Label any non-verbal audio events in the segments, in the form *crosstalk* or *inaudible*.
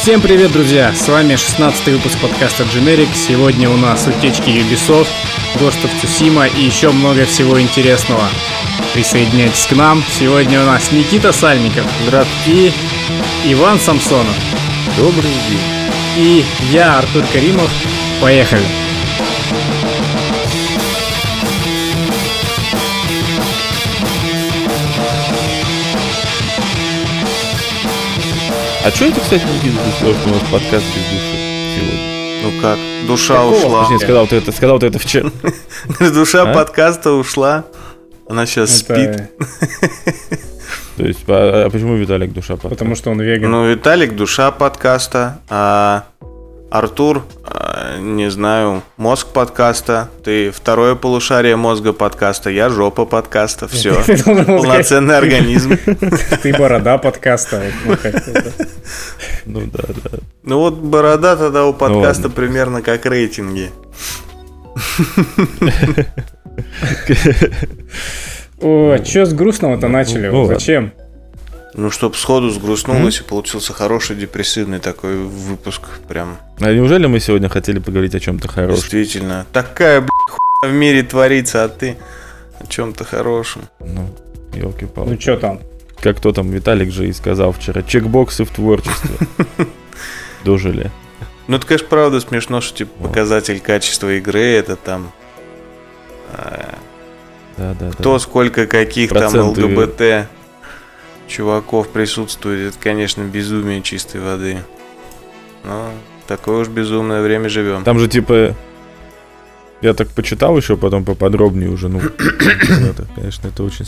Всем привет, друзья! С вами 16 выпуск подкаста Generic. Сегодня у нас утечки Ubisoft, Ghost of Tsushima и еще много всего интересного. Присоединяйтесь к нам. Сегодня у нас Никита Сальников. Здравствуйте. И Иван Самсонов. Добрый день. И я, Артур Каримов. Поехали! А что это, кстати, Никита, ты сказал, что у нас подкаст без души сегодня? Ну как? Душа Какого? ушла. Точнее, сказал ты это, сказал ты это вчера. *laughs* Душа А? подкаста ушла. Она сейчас спит. Это *laughs* То есть, а, а почему Виталик душа подкаста? потому что он веган. Ну, Виталик душа подкаста, а Артур, а, не знаю, мозг подкаста. Ты второе полушарие мозга подкаста, я жопа подкаста. Все. *laughs* Полноценный организм. *laughs* Ты борода подкаста. Ну? Ну да, да. Ну вот борода тогда у подкаста примерно как рейтинги. *laughs* О, что с грустного-то начали? ну Вот ладно. Зачем? Ну, чтоб сходу сгрустнулось и получился хороший депрессивный такой выпуск. Прям А неужели мы сегодня хотели поговорить о чем-то хорошем? действительно. Такая, блядь, хуйня в мире творится, а ты о чем-то хорошем. Ну, елки-палки. Ну что там? Как кто там, Виталик же и сказал вчера, чекбоксы в творчестве. *laughs* Дожили. Ну, это, конечно, правда смешно, что типа Вот. показатель качества игры это там а, Да, да, кто сколько каких там Проценты. ЛГБТ чуваков присутствует. Это, конечно, безумие чистой воды. Но такое уж безумное время живем. Там же типа... Я так почитал еще потом поподробнее уже, ну, *coughs* это, конечно, это очень...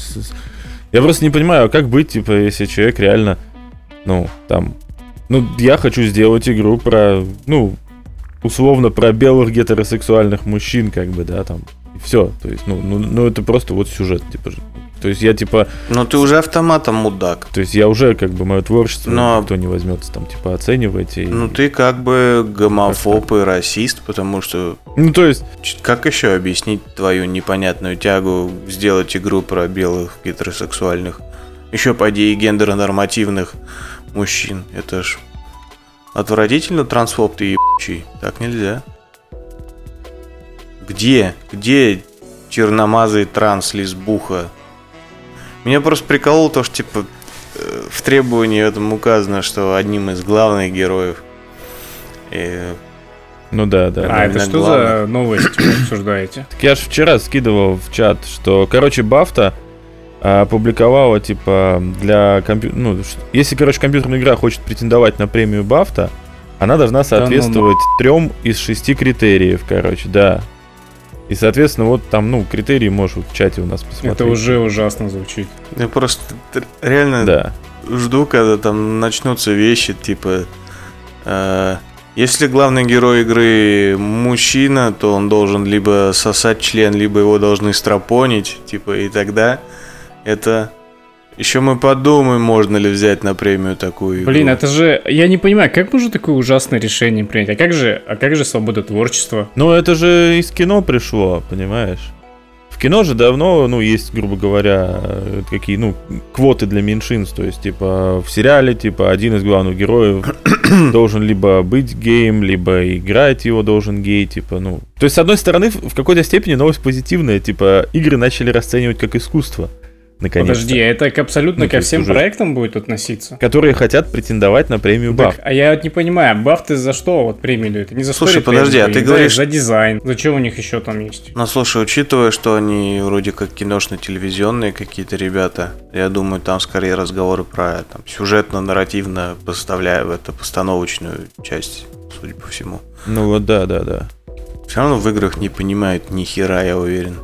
Я просто не понимаю, а как быть, типа, если человек реально, ну, там... Ну, я хочу сделать игру про, ну, условно, про белых гетеросексуальных мужчин, как бы, да, там, все. То есть, ну, ну, ну, это просто вот сюжет, типа. То есть я, типа, Но ты уже автоматом мудак. то есть я уже, как бы, мое творчество Но- никто не возьмется там, типа, оценивать. И... Ну, ты как бы гомофоб и расист, потому что ну, то есть, как еще объяснить твою непонятную тягу сделать игру про белых гетеросексуальных, еще по идее гендерно-нормативных мужчин? Это ж отвратительно трансфоб ты ебучий. Так нельзя. Где? Где черномазый транс лесбуха? Меня просто прикололо то, что типа э, в требовании этом указано, что одним из главных героев э, ну да, да. А да. это что за новость вы обсуждаете? Так я же вчера скидывал в чат, что, короче, Бафта а, опубликовала, типа, для компьютера... Ну, если, короче, компьютерная игра хочет претендовать на премию Бафта, она должна соответствовать трем из шести критериев, короче, да. И, соответственно, вот там, ну, критерии можешь вот в чате у нас посмотреть. Это уже ужасно звучит. Я просто реально Да. жду, когда там начнутся вещи, типа... э, если главный герой игры мужчина, то он должен либо сосать член, либо его должны стропонить, типа, и тогда это... Еще мы подумаем, можно ли взять на премию такую игру. Блин, это же... Я не понимаю, как можно такое ужасное решение принять? А как же, а как же свобода творчества? Ну, это же из кино пришло, понимаешь? В кино же давно, ну, есть, грубо говоря, э, какие, ну, квоты для меньшинств. То есть, типа, в сериале, типа, один из главных героев *coughs* должен либо быть геем, либо играть его должен гей, типа, ну... То есть, с одной стороны, в в какой-то степени новость позитивная, типа, игры начали расценивать как искусство, наконец Подожди, а это к абсолютно Ну, то ко всем уже- проектам будет относиться? Которые хотят претендовать на премию Так, Баф. а я вот не понимаю, бафты за что вот премию дают? Не за Слушай, подожди, а ты блин, говоришь- За дизайн. Зачем у них еще там есть? Ну, слушай, учитывая, что они вроде как киношно-телевизионные какие-то ребята, я думаю, там скорее разговоры про там, сюжетно-нарративно поставляя в это постановочную часть, судя по всему. Ну, вот да, да, да. Все равно в играх не понимают ни хера, я уверен.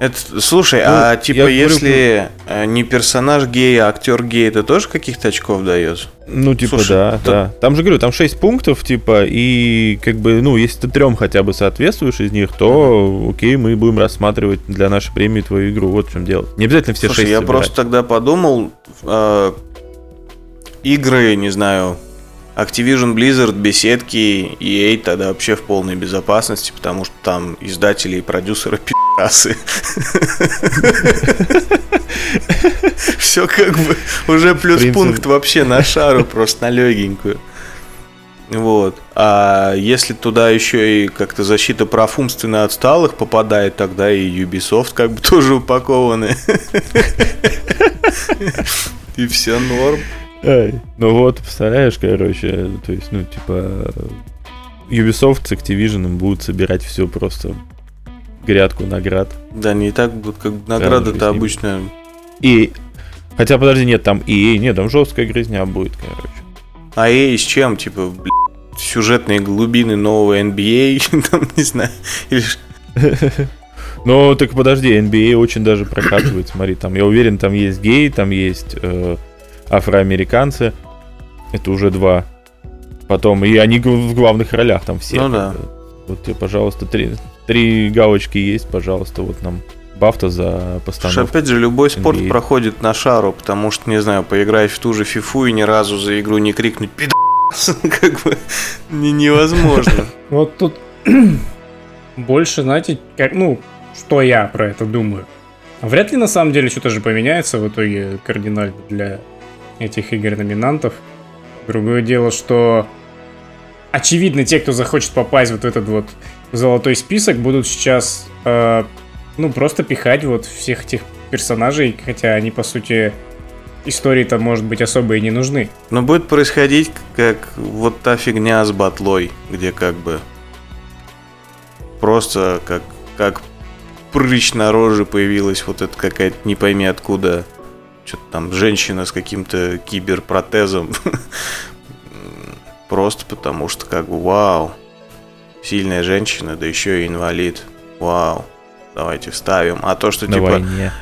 Это, слушай, Ну, а типа если э, не персонаж гей, а актер гей, это тоже каких-то очков дает? Ну, типа, Слушай, да, то- да. Там же, говорю, там 6 пунктов, типа, и как бы, ну, если ты трем хотя бы соответствуешь из них, то окей, мы будем рассматривать для нашей премии твою игру. Вот в чем дело. Не обязательно все Слушай, 6 я просто тогда подумал, э, игры, не знаю, Activision Blizzard, беседки, EA тогда вообще в полной безопасности, потому что там издатели и продюсеры пи***асы. Все как бы уже плюс пункт вообще на шару, просто на легенькую. Вот. А если туда еще и как-то защита прав умственно отсталых попадает, тогда и Ubisoft как бы тоже упакованы. И все норм. Ну вот, представляешь, короче, то есть, ну, типа, Ubisoft с Activision будут собирать все просто грядку наград. Да, не так будут, как награда-то обычно. И Хотя, подожди, нет, там и нет, там жесткая грязня будет, короче. А ей с чем? Типа, блядь, сюжетные глубины нового NBA, *laughs* там, не знаю, или... *laughs* Ну, так подожди, NBA очень даже прокатывает, смотри, там, я уверен, там есть геи, там есть э, афроамериканцы, это уже два. Потом, и они в главных ролях там все. Ну да. Вот тебе, пожалуйста, три, три галочки есть, пожалуйста, вот нам Бафта за постановку. Слушай, опять же, любой спорт NBA. проходит на шару, потому что, не знаю, поиграть в ту же фифу и ни разу за игру не крикнуть «Пидас!» *laughs* как бы невозможно. *laughs* Вот тут *clears throat* больше, знаете, как, ну, что я про это думаю. Вряд ли на самом деле что-то же поменяется в итоге кардинально для этих игр-номинантов. Другое дело, что очевидно, те, кто захочет попасть вот в этот вот золотой список, будут сейчас э, ну, просто пихать вот всех этих персонажей, хотя они, по сути, истории-то, может быть, особо и не нужны. Но будет происходить как вот та фигня с батлой, где как бы просто как, как прыщ на роже появилась вот эта какая-то не пойми откуда что-то там женщина с каким-то киберпротезом. *laughs* Просто потому что как бы вау, сильная женщина, да еще и инвалид. Вау давайте вставим. А то, что На типа войне.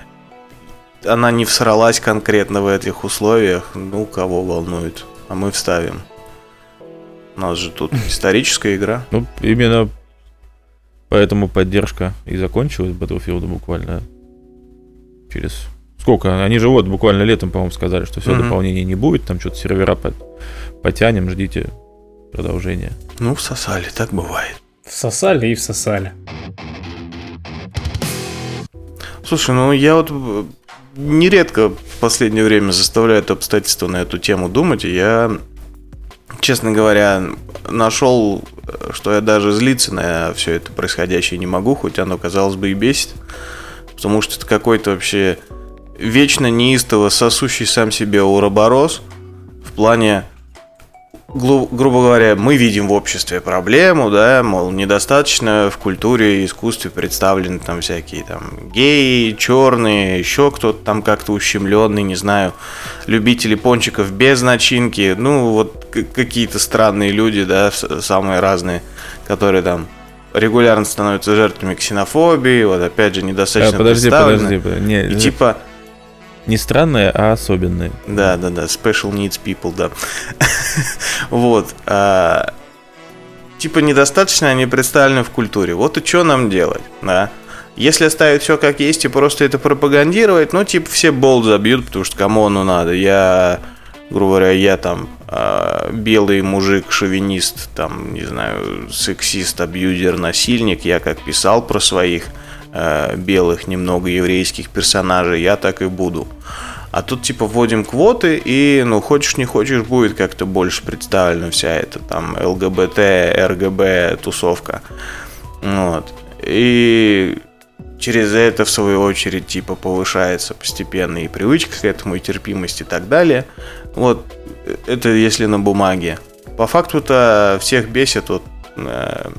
она не всралась конкретно в этих условиях, ну, кого волнует. А мы вставим. У нас же тут *laughs* историческая игра. Ну, именно поэтому поддержка и закончилась Battlefield буквально через... Сколько? Они же вот буквально летом, по-моему, сказали, что все, mm-hmm. дополнений не будет, там что-то сервера под... потянем, ждите продолжения. Ну, всосали, так бывает. Всосали и всосали. Слушай, ну я вот э, нередко в последнее время заставляют обстоятельства на эту тему думать, и я, честно говоря, нашел, что я даже злиться на все это происходящее не могу, хоть оно, казалось бы, и бесит, потому что это какой-то вообще вечно неистово сосущий сам себе уроборос в плане гру- грубо говоря, мы видим в обществе проблему, да, мол, недостаточно в культуре и искусстве представлены там всякие там геи, черные, еще кто-то там как-то ущемленный, не знаю, любители пончиков без начинки, ну, вот какие-то странные люди, да, самые разные, которые там регулярно становятся жертвами ксенофобии, вот опять же недостаточно а, подожди, подожди, подожди, не, и типа не странные, а особенные. Да, да, да. Special needs people, да. *laughs* вот. А, типа недостаточно они представлены в культуре. Вот и что нам делать, да? Если оставить все как есть и просто это пропагандировать, ну, типа, все болт забьют, потому что кому оно надо. Я, грубо говоря, я там э, белый мужик, шовинист, там, не знаю, сексист, абьюзер, насильник. Я как писал про своих э, белых, немного еврейских персонажей, я так и буду. А тут типа вводим квоты, и ну хочешь не хочешь, будет как-то больше представлена вся эта там ЛГБТ, РГБ тусовка. Вот. И через это, в свою очередь, типа повышается постепенно и привычка к этому, и терпимость и так далее. Вот, это если на бумаге. По факту-то всех бесит вот э,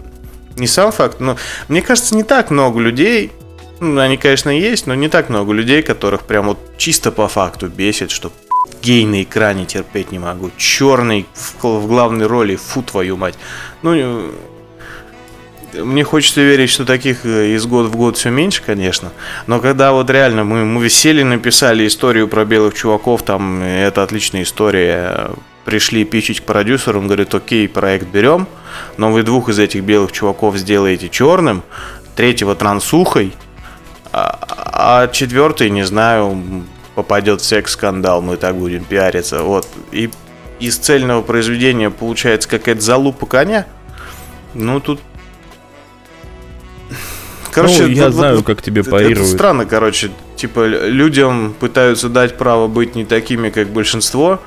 не сам факт, но мне кажется, не так много людей, ну, они, конечно, есть, но не так много людей, которых прям вот чисто по факту бесит, что гей на экране терпеть не могу, черный в, в главной роли, фу твою мать. Ну, э, мне хочется верить, что таких э, из года в год все меньше, конечно. Но когда вот реально мы, мы сели, написали историю про белых чуваков, там это отличная история, пришли пичить к продюсерам, говорит, окей, проект берем, но вы двух из этих белых чуваков сделаете черным, третьего трансухой, а, а четвертый, не знаю, попадет в секс-скандал, мы так будем пиариться. Вот. И из цельного произведения получается какая-то залупа коня. Ну, тут Короче, ну, я вот, знаю, вот, как тебе парируют. Это странно, короче. Типа, людям пытаются дать право быть не такими, как большинство,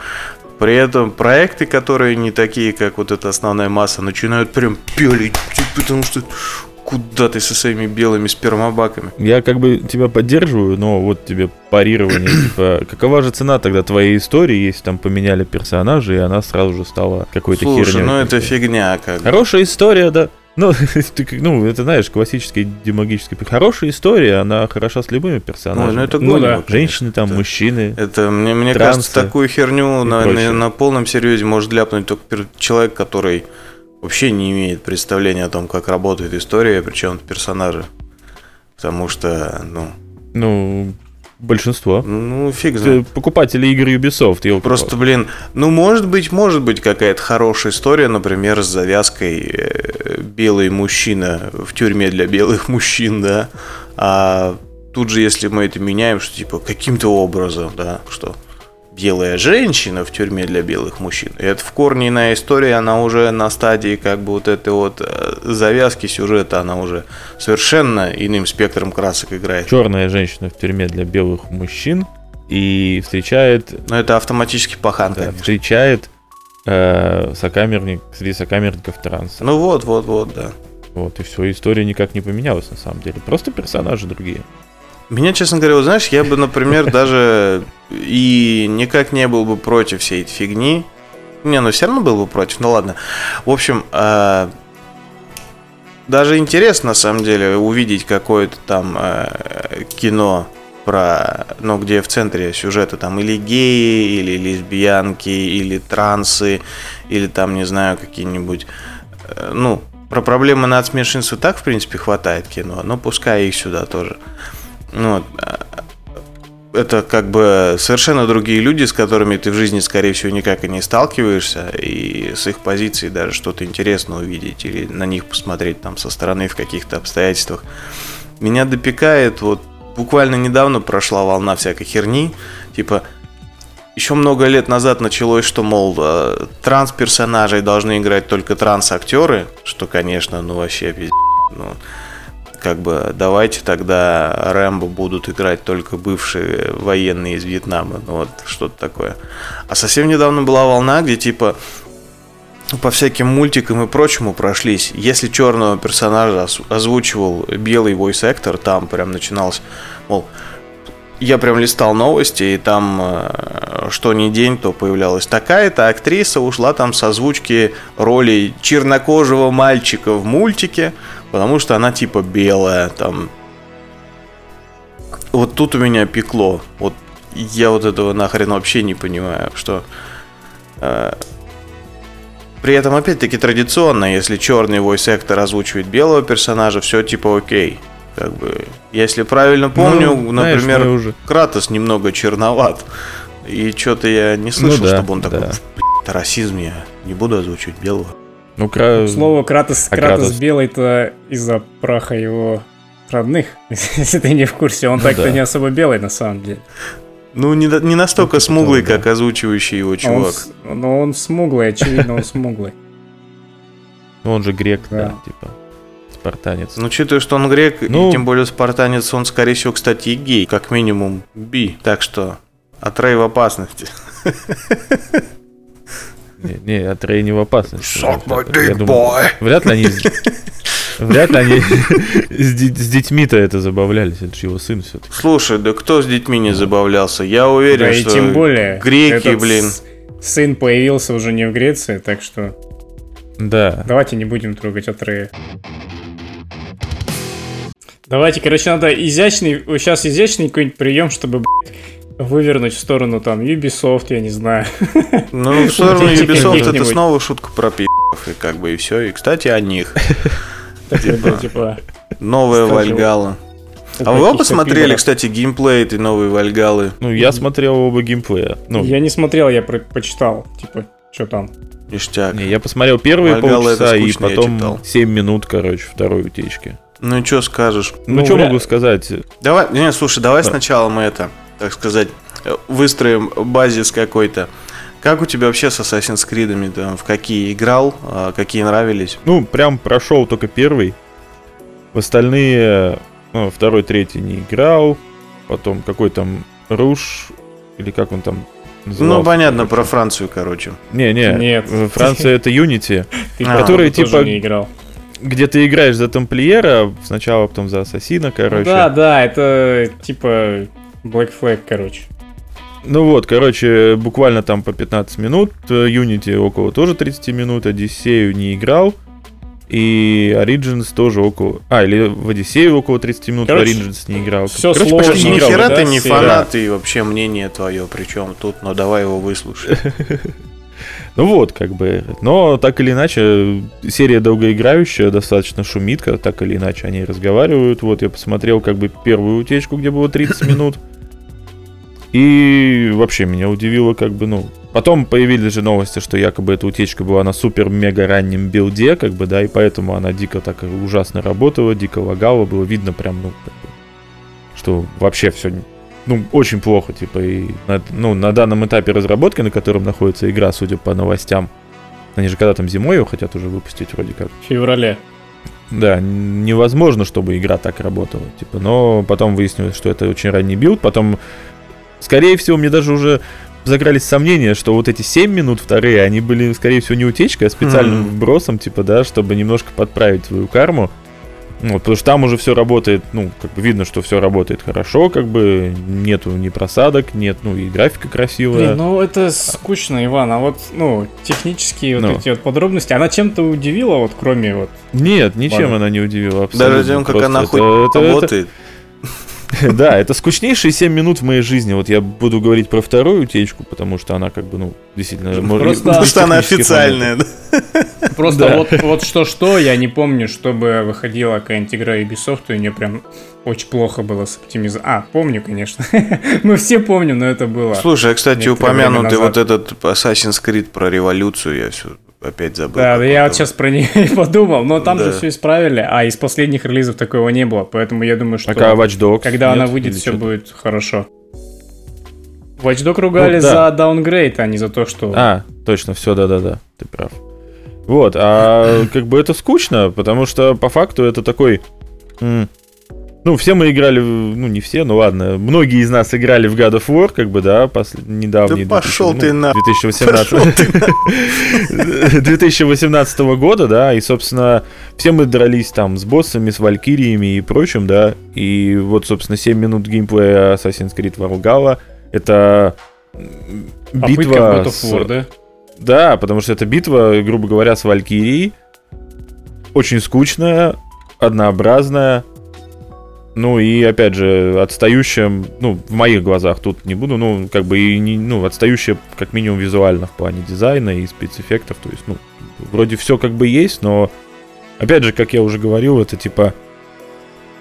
При этом проекты, которые не такие, как вот эта основная масса, начинают прям пелить, потому что куда ты со своими белыми спермобаками? Я как бы тебя поддерживаю, но вот тебе парирование. *clears throat* Типа, какова же цена тогда твоей истории, если там поменяли персонажа, и она сразу же стала какой-то Слушай, херней? ну это фигня как. Хорошая история, да. Ну, *laughs* ты, ну, это знаешь, классический демагический. Хорошая история, она хороша с любыми Ну, персонажами. ну это Ну гонимо, да. конечно. Женщины там, Это- мужчины. Это, мне, мне Трансы кажется, такую херню на, прочее. на, на полном серьезе может ляпнуть только человек, который вообще не имеет представления о том, как работает история, причем персонажи. Потому что, ну, Ну, большинство. ну фиг знает. покупатели игр Ubisoft, елки Просто, блин, ну, может быть, может быть какая-то хорошая история, например, с завязкой э, белый мужчина в тюрьме для белых мужчин, да. А тут же, если мы это меняем, что типа каким-то образом, да, что белая женщина в тюрьме для белых мужчин. И это в корне иная история, она уже на стадии как бы вот этой вот э, завязки сюжета, она уже совершенно иным спектром красок играет. Черная женщина в тюрьме для белых мужчин и встречает, Но это автоматически пахан, да, конечно. встречает э, сокамерник среди сокамерников транса. Ну вот, вот, вот, да. Вот, и все, история никак не поменялась на самом деле. Просто персонажи другие. Меня, честно говоря, вот знаешь, я бы, например, *laughs* даже и никак не был бы против всей этой фигни. Не, ну все равно был бы против, ну ладно. В общем, э, даже интересно, на самом деле, увидеть какое-то там э, кино про, ну, где в центре сюжета там или геи, или лесбиянки, или трансы, или там, не знаю, какие-нибудь, э, ну, про проблемы нацменьшинств и так, в принципе, хватает кино, но пускай их сюда тоже. Ну, а, это как бы совершенно другие люди, с которыми ты в жизни, скорее всего, никак и не сталкиваешься, и с их позиции даже что-то интересно увидеть или на них посмотреть там со стороны в каких-то обстоятельствах. Меня допекает, вот буквально недавно прошла волна всякой херни, типа еще много лет назад началось, что, мол, э, транс-персонажей должны играть только транс-актеры, что, конечно, ну вообще пиздец. Ну, как бы давайте тогда Рэмбо будут играть только бывшие военные из Вьетнама. Ну вот что-то такое. А совсем недавно была волна, где типа по всяким мультикам и прочему прошлись. Если черного персонажа озвучивал белый actor, там прям начиналось, мол, я прям листал новости, и там э, что ни день, то появлялась такая-то актриса, ушла там с озвучки роли чернокожего мальчика в мультике, потому что она типа белая, там. Вот тут у меня пекло. Вот я вот этого нахрен вообще не понимаю, что... э, при этом, опять-таки, традиционно, если черный voice actor озвучивает белого персонажа, все типа окей. Как бы, если правильно помню, Ну, знаешь, например, мы уже- Кратос немного черноват. И что-то я не слышал, Ну да, чтобы он такой, да. «Блядь, расизм, я не буду озвучивать белого. Ну, кра... Слово Кратос, А Кратос Кратос? белый-то из-за праха его родных, *laughs* если ты не в курсе. Он Ну так-то да. не особо белый на самом деле. Ну, не, не настолько Ну, типа смуглый, того, да. как озвучивающий его Он чувак. с- Но он смуглый, очевидно, он смуглый. *laughs* Ну, он же грек, да, Да. типа. Спартанец. Ну, учитывая, что он грек, Ну- и тем более спартанец, он, скорее всего, кстати, и гей, как минимум би. Так что, Атрей в опасности. *laughs* Не, не Атрей не в опасности. Suck my dick, думаю, boy. Вряд ли они... с- *laughs* Вряд ли они с детьми-то это забавлялись. Это же его сын все-таки. Слушай, да кто с детьми не забавлялся? Я уверен, Да и что тем более. греки, блин. Сын появился уже не в Греции, так что Да. давайте не будем трогать Атрея. Давайте, короче, надо изящный, сейчас изящный какой-нибудь прием, чтобы блядь, вывернуть в сторону там Ubisoft, я не знаю. Ну, в сторону Ubisoft это снова шутка про пи***ов, и как бы и все. И, кстати, о них. Да, типа, Новая. Вальгала. А вы оба пидоров. кстати, геймплей этой новой Вальгалы? Ну, я смотрел оба геймплея. Ну, Я не смотрел, я про- почитал, типа, что там. Ништяк. не, я посмотрел первые Вальгалла это полчаса и скучно, потом читал. 7 минут, короче, второй утечки. Ну и что скажешь? Ну, Ну, что могу сказать? Давай, не, слушай, давай Да. сначала мы это, так сказать, выстроим базис какой-то. Как у тебя вообще с Assassin's Creed? Там, в какие играл, а, какие нравились? Ну, прям прошел только первый. В остальные, ну, второй, третий не играл. Потом какой там Руш, или как он там, Ну, понятно, про Францию, короче. Не-не, Нет. Франция это Unity, *laughs* А. который типа, не играл. где ты играешь за тамплиера, сначала потом за ассасина, короче. Да, да, это типа Black Flag, короче. Ну вот, короче, буквально там по 15 минут. э, Unity около тоже 30 минут. Одиссею не играл. И Origins тоже около... А, или в Одиссею около 30 минут, Короче, в Origins не играл. всё Короче, сложно. почти Ни не играл. хера да, ты не фанат, и вообще мнение твое, причем тут, но давай его выслушаем. *laughs* Ну вот, как бы. Но так или иначе, серия долгоиграющая, достаточно шумит, когда так или иначе они разговаривают. Вот я посмотрел как бы первую утечку, где было 30 минут. *laughs* И вообще меня удивило, как бы, ну... Потом появились же новости, что якобы эта утечка была на супер-мега раннем билде, как бы, да, и поэтому она дико так ужасно работала, дико лагала, было видно прям, ну, что вообще все, ну, очень плохо, типа, и, на, ну, на данном этапе разработки, на котором находится игра, судя по новостям, они же когда там зимой ее хотят уже выпустить вроде как. В феврале. Да, невозможно, чтобы игра так работала. Типа, но потом выяснилось, что это очень ранний билд. Потом, скорее всего, мне даже уже загрались сомнения, что вот эти 7 минут вторые, они были, скорее всего, не утечкой, а специальным Мгм. вбросом, типа, да, чтобы немножко подправить свою карму. Ну, Вот, потому что там уже все работает, ну, как бы видно, что все работает хорошо, как бы нету ни просадок, нет, ну, и графика красивая. Блин, ну это скучно, Иван, а вот, ну, технические вот Ну. эти вот подробности, она чем-то удивила, вот кроме вот... Нет, ничем Ладно. она не удивила. Абсолютно. Даже тем, как Просто она это- хоть это- это- работает. *laughs* Да, это скучнейшие 7 минут в моей жизни. Вот я буду говорить про вторую утечку, потому что она как бы, ну, действительно... может, Потому что она официальная, да? Просто Да. вот, вот что-что, я не помню, чтобы выходила какая-нибудь игра Ubisoft, и мне прям очень плохо было с оптимизацией. А, помню, конечно. *laughs* Мы все помним, но это было. Слушай, а, кстати, упомянутый вот этот Assassin's Creed про революцию, я все опять забыл. Да, я вот сейчас про нее *laughs* и подумал, но там же Да. все исправили, а из последних релизов такого не было, поэтому я думаю, что Такая Watch Dogs. когда нет? она выйдет, Или все что-то? будет хорошо. Watch Dogs ругали Ну, да. за даунгрейд, а не за то, что... А, точно, все, да-да-да, ты прав. Вот, а как бы это скучно, потому что по факту это такой... Ну, все мы играли, ну не все, ну ладно, многие из нас играли в God of War, как бы, да, пос- недавний. Да пошёл 2000, ты ну, на- 2018. Пошёл ты 2018 *laughs* года, да, и, собственно, все мы дрались там с боссами, с валькириями и прочим, да, и вот, собственно, 7 минут геймплея Assassin's Creed Valhalla — это Попытка битва в God of с- War, да? Да, потому что это битва, грубо говоря, с Валькирией. Очень скучная, однообразная. Ну и опять же, отстающая, ну, в моих глазах тут не буду, ну, как бы и не, ну, отстающая как минимум визуально в плане дизайна и спецэффектов. То есть, ну, вроде все как бы есть, но опять же, как я уже говорил, это типа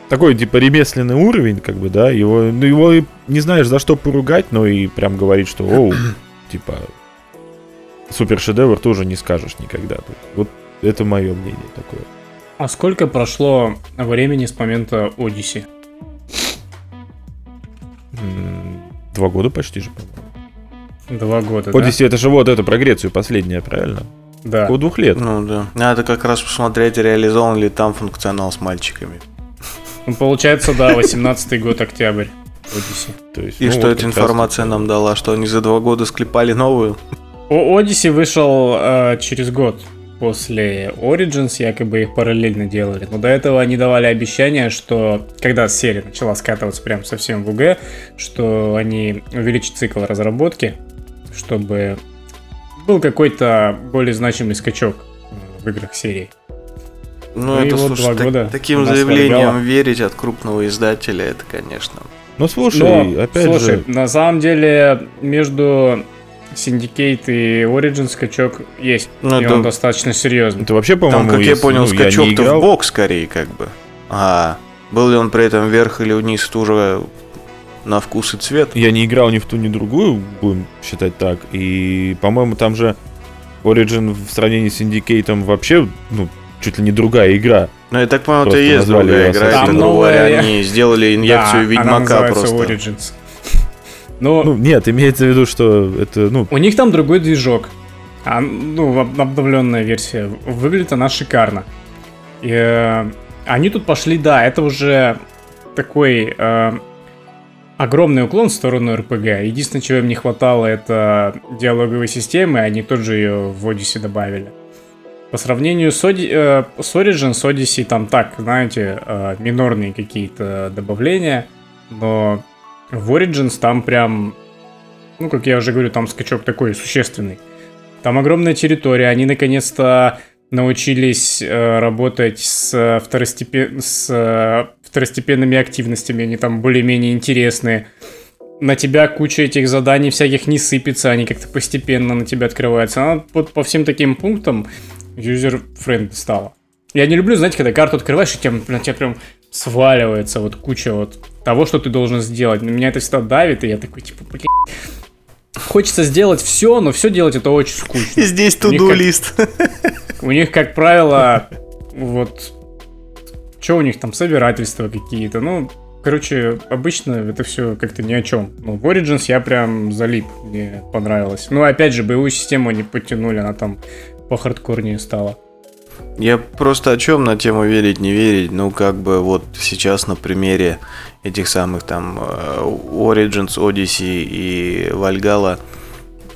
такой типа ремесленный уровень, как бы, да, его, ну, его и не знаешь за что поругать, но и прям говорить, что, оу, *clears throat* типа, супер шедевр тоже не скажешь никогда. Вот это мое мнение такое. А сколько прошло времени с момента Одиссе? Два года почти же, по-моему. Два года, да? Одиссей, это же вот это про Грецию последняя, правильно? Да. Около двух лет. Ну да. Надо как раз посмотреть, реализован ли там функционал с мальчиками. Ну, получается, да, 18 год, октябрь. Одиссе. То есть, И ну, что вот эта раз информация таки. нам дала, что они за два года склепали новую? О Одиссе вышел э, через год после Origins, якобы их параллельно делали. Но до этого они давали обещание, что когда серия начала скатываться прям совсем в УГ, что они увеличат цикл разработки, чтобы был какой-то более значимый скачок э, в играх серии. Ну, Ну и это, вот слушай, два так- года таким заявлением верить от крупного издателя, это, конечно. Ну, слушай, Но, опять слушай, же... на самом деле между Syndicate и Origin скачок есть. Ну, и это- он достаточно серьезный. Это вообще, по-моему, Там, как я если, понял, ну, скачок-то в бок скорее, как бы. А был ли он при этом вверх или вниз, это уже на вкус и цвет. Я не играл ни в ту, ни в другую, будем считать так. И, по-моему, там же Origin в сравнении с Syndicate вообще, ну, чуть ли не другая игра. Ну, я так понял, это и есть другая игра. Говоря, Новая- они сделали инъекцию Да, она Ведьмака называется просто. Origins. Но Ну, нет, имеется в виду, что это, ну, у них там другой движок. А, ну, об- обновленная версия. Выглядит она шикарно. И, э, они тут пошли, да, это уже такой э, огромный уклон в сторону РПГ. Единственное, чего им не хватало, это диалоговой системы, они тоже ее в Odyssey добавили. По сравнению с, Оди, э, с Origin, с Odyssey там так, знаете, э, минорные какие-то добавления, но в Origins там прям, ну, как я уже говорю, там скачок такой существенный. Там огромная территория, они наконец-то научились э, работать с, второстепен... с э, второстепенными активностями, они там более-менее интересные. На тебя куча этих заданий всяких не сыпется, они как-то постепенно на тебя открываются. Она вот по всем таким пунктам юзер-френд стала. Я не люблю, знаете, когда карту открываешь, и тебя, на тебя прям сваливается вот куча вот того, что ты должен сделать. На меня это всегда давит, и я такой, типа, блин, хочется сделать все, но все делать это очень скучно. *laughs* Здесь туду лист. У них, как правило, вот что у них там, собирательства какие-то, ну, короче, обычно это все как-то ни о чем. Ну, в Origins я прям залип, мне понравилось. Ну, опять же, боевую систему они подтянули, она там по хардкорнее стала. Я просто о чем на тему верить, не верить. Ну, как бы вот сейчас на примере этих самых там э, Origins, Odyssey и Valhalla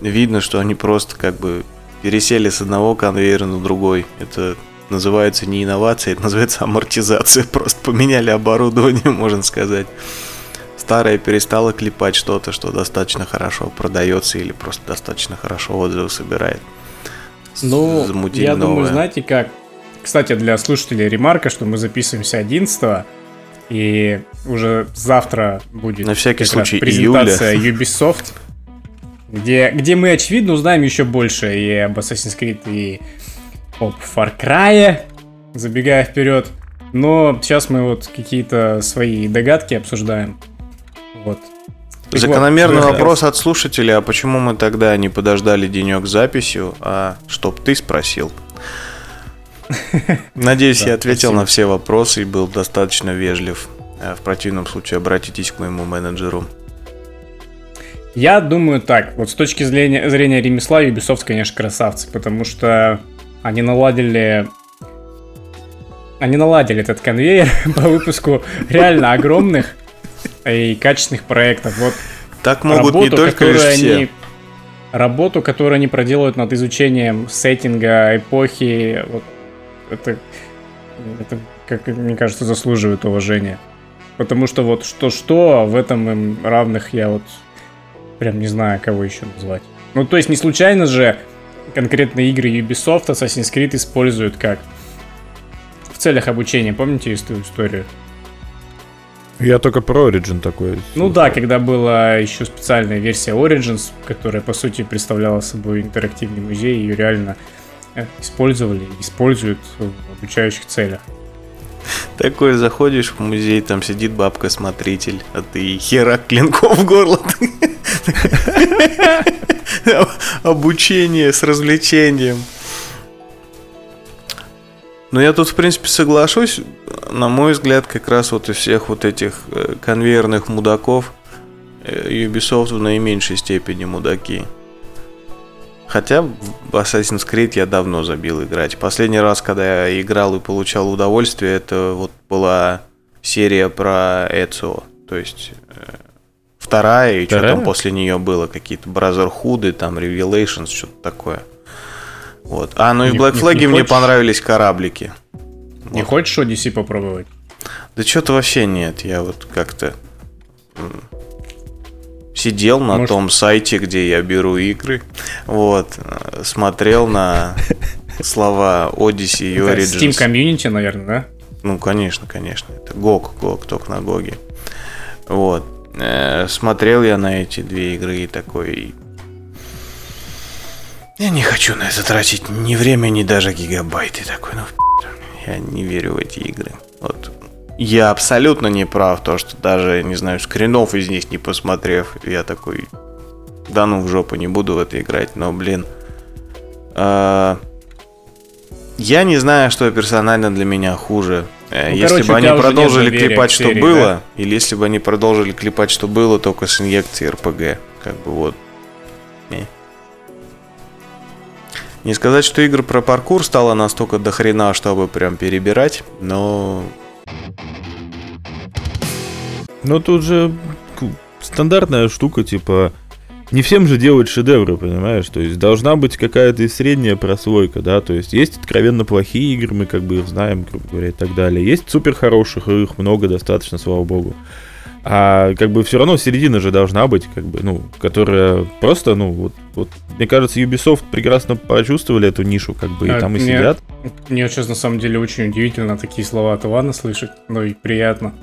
видно, что они просто как бы пересели с одного конвейера на другой. Это называется не инновация, это называется амортизация. *laughs* Просто поменяли оборудование, *laughs* можно сказать. Старое перестало клепать что-то, что достаточно хорошо продается или просто достаточно хорошо отзывы собирает. Ну, я новое. думаю, знаете как? Кстати, для слушателей ремарка, что мы записываемся 11 и уже завтра будет На всякий случай презентация июля. Ubisoft, где, где мы, очевидно, узнаем еще больше и об Assassin's Creed, и об Far Cry, забегая вперед. Но сейчас мы вот какие-то свои догадки обсуждаем. Вот. Закономерный вот, вопрос от слушателя, а почему мы тогда не подождали денек с записью, а чтоб ты спросил? *laughs* Надеюсь, я ответил на все вопросы и был достаточно вежлив. Э, в противном случае обратитесь к моему менеджеру. Я думаю так, вот с точки зрения, зрения ремесла Ubisoft, конечно, красавцы, потому что они наладили они наладили этот конвейер *laughs* по выпуску реально огромных и качественных проектов. Вот так могут работу, не только лишь все. Они, работу, которую они проделывают над изучением сеттинга, эпохи, вот это, это, как мне кажется, заслуживает уважения. Потому что вот что-что, в этом им равных я вот прям не знаю, кого еще назвать. Ну, то есть не случайно же конкретно игры Ubisoft Assassin's Creed используют как в целях обучения. Помните эту историю? Я только про Origin такой. Ну да, когда была еще специальная версия Origins, которая по сути представляла собой интерактивный музей, ее реально использовали, используют в обучающих целях. Такой заходишь в музей, там сидит бабка-смотритель, а ты херак клинков в горло. Обучение с развлечением. Ну, я тут, в принципе, соглашусь. На мой взгляд, как раз вот из всех вот этих э, конвейерных мудаков э, Ubisoft в наименьшей степени мудаки. Хотя в Assassin's Creed я давно забил играть. Последний раз, когда я играл и получал удовольствие, это вот была серия про Эцио. То есть э, вторая, и вторая? что там после нее было, какие-то Brotherhood, там Revelations, что-то такое. Вот. А, ну и в Black Flag мне понравились кораблики. Не вот. хочешь Odyssey попробовать? Да что-то вообще нет. Я вот как-то сидел на Может... том сайте, где я беру игры, вот, смотрел на слова Odyssey и Origins. Steam Community, наверное, да? Ну, конечно, конечно. Это GOG, GOG, только на GOG. Вот. Э, смотрел я на эти две игры и такой... Я не хочу на это тратить ни время, ни даже гигабайты. Такой, ну, я не верю в эти игры. Вот. Я абсолютно не прав, то, что даже, не знаю, скринов из них не посмотрев, я такой, да ну в жопу, не буду в это играть, но, блин, э, я не знаю, что персонально для меня хуже. Э, ну, если короче, бы они продолжили клепать, что серии, было, да? или если бы они продолжили клепать, что было, только с инъекцией РПГ. Как бы вот. Не. Не сказать, что игр про паркур стало настолько дохрена, чтобы прям перебирать, но... Но тут же стандартная штука, типа, не всем же делать шедевры, понимаешь? То есть должна быть какая-то и средняя прослойка, да, то есть есть откровенно плохие игры, мы как бы их знаем, грубо говоря, и так далее. Есть супер хороших, и их много достаточно, слава богу. А как бы все равно середина же должна быть, как бы, ну, которая просто, ну, вот, вот мне кажется, Ubisoft прекрасно почувствовали эту нишу, как бы, и А, там и мне- сидят. Мне сейчас на самом деле очень удивительно такие слова от Ивана слышать, ну и приятно.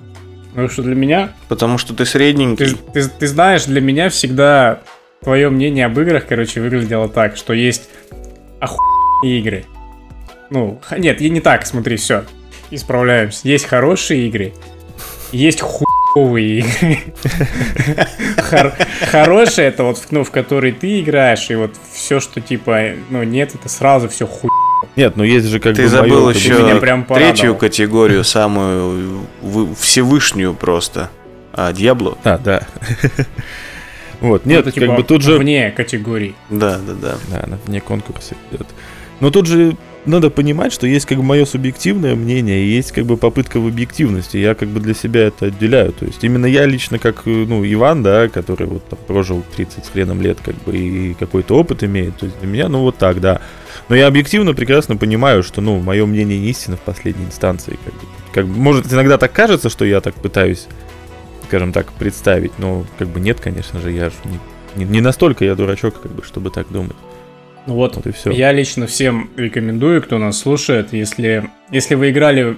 Потому что для меня, Потому что ты средненький. ты, ты- ты знаешь, для меня всегда твое мнение об играх, короче, выглядело так, что есть охуенные игры. Ну, нет, и не так, смотри, все, исправляемся. Есть хорошие игры, есть хуевые игры. *laughs* Хор- Хорошие это вот, ну, в которые ты играешь, и вот все, что типа, ну, нет, это сразу все хуй. Нет, ну есть же как Ты бы забыл моё, как бы, еще меня прям третью категорию, самую вы- всевышнюю просто. А, Дьябло? А, да. Вот, нет, Это, как типа, бы тут же... Вне категории. Да, да, да. Да, она вне конкурса идет. Но тут же надо понимать, что есть как бы мое субъективное мнение, и есть как бы попытка в объективности. Я как бы для себя это отделяю. То есть именно я лично как, ну, Иван, да, который вот там прожил 30 с хреном лет, как бы, и какой-то опыт имеет. То есть для меня, ну, вот так, да. Но я объективно прекрасно понимаю, что, ну, мое мнение не истина в последней инстанции. Как бы, как может, иногда так кажется, что я так пытаюсь, скажем так, представить, но как бы нет, конечно же, я же не, не, не настолько я дурачок, как бы, чтобы так думать. Ну вот, Вот и все. я лично всем рекомендую, кто нас слушает, если, если вы играли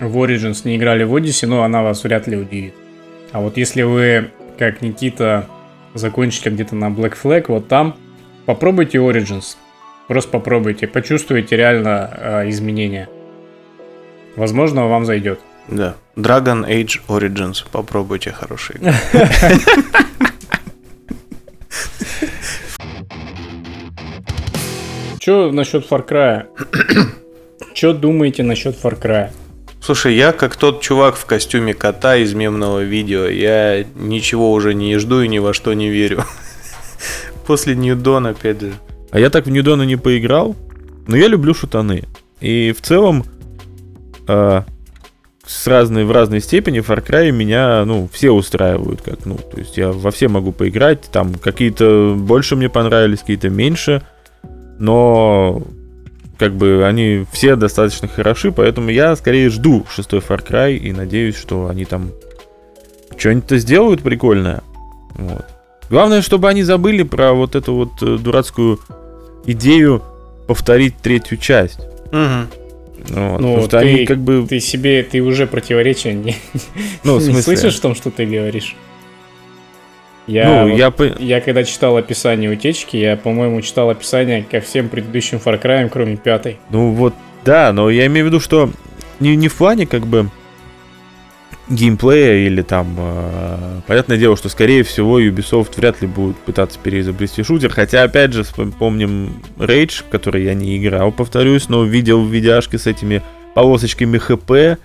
в Origins, не играли в Odyssey, ну, она вас вряд ли удивит. А вот если вы, как Никита, закончили где-то на Black Flag, вот там, попробуйте Origins. Просто попробуйте, почувствуйте реально э, изменения. Возможно, вам зайдет. Да. Dragon Age Origins. Попробуйте хороший. *laughs* Что насчет Far Cry? *coughs* Что думаете насчет Far Cry? Слушай, я как тот чувак в костюме кота из мемного видео. Я ничего уже не жду и ни во что не верю. *laughs* После Ньюдон, опять же. А я так в Ньюдона не поиграл, но я люблю шутаны. И в целом э, с разной, в разной степени Far Cry меня, ну, все устраивают. Как, ну, то есть я во все могу поиграть. Там какие-то больше мне понравились, какие-то меньше. Но как бы они все достаточно хороши, поэтому я скорее жду шестой Far Cry и надеюсь, что они там что-нибудь-то сделают прикольное. Вот. Главное, чтобы они забыли про вот эту вот э, дурацкую идею повторить третью часть. Ну, вот, Ну, ты- они как бы... Ты себе, ты уже противоречия не, Ну, *laughs* не слышишь в том, что ты говоришь? Я, ну, вот- я... по- я когда читал описание утечки, я, по-моему, читал описание ко всем предыдущим Far Cry, кроме пятой. Ну вот, да, но я имею в виду, что не, не в плане как бы геймплея или там... э, понятное дело, что скорее всего Ubisoft вряд ли будет пытаться переизобрести шутер, хотя опять же помним Rage, в который я не играл, повторюсь, но видел в видяшке с этими полосочками ХП,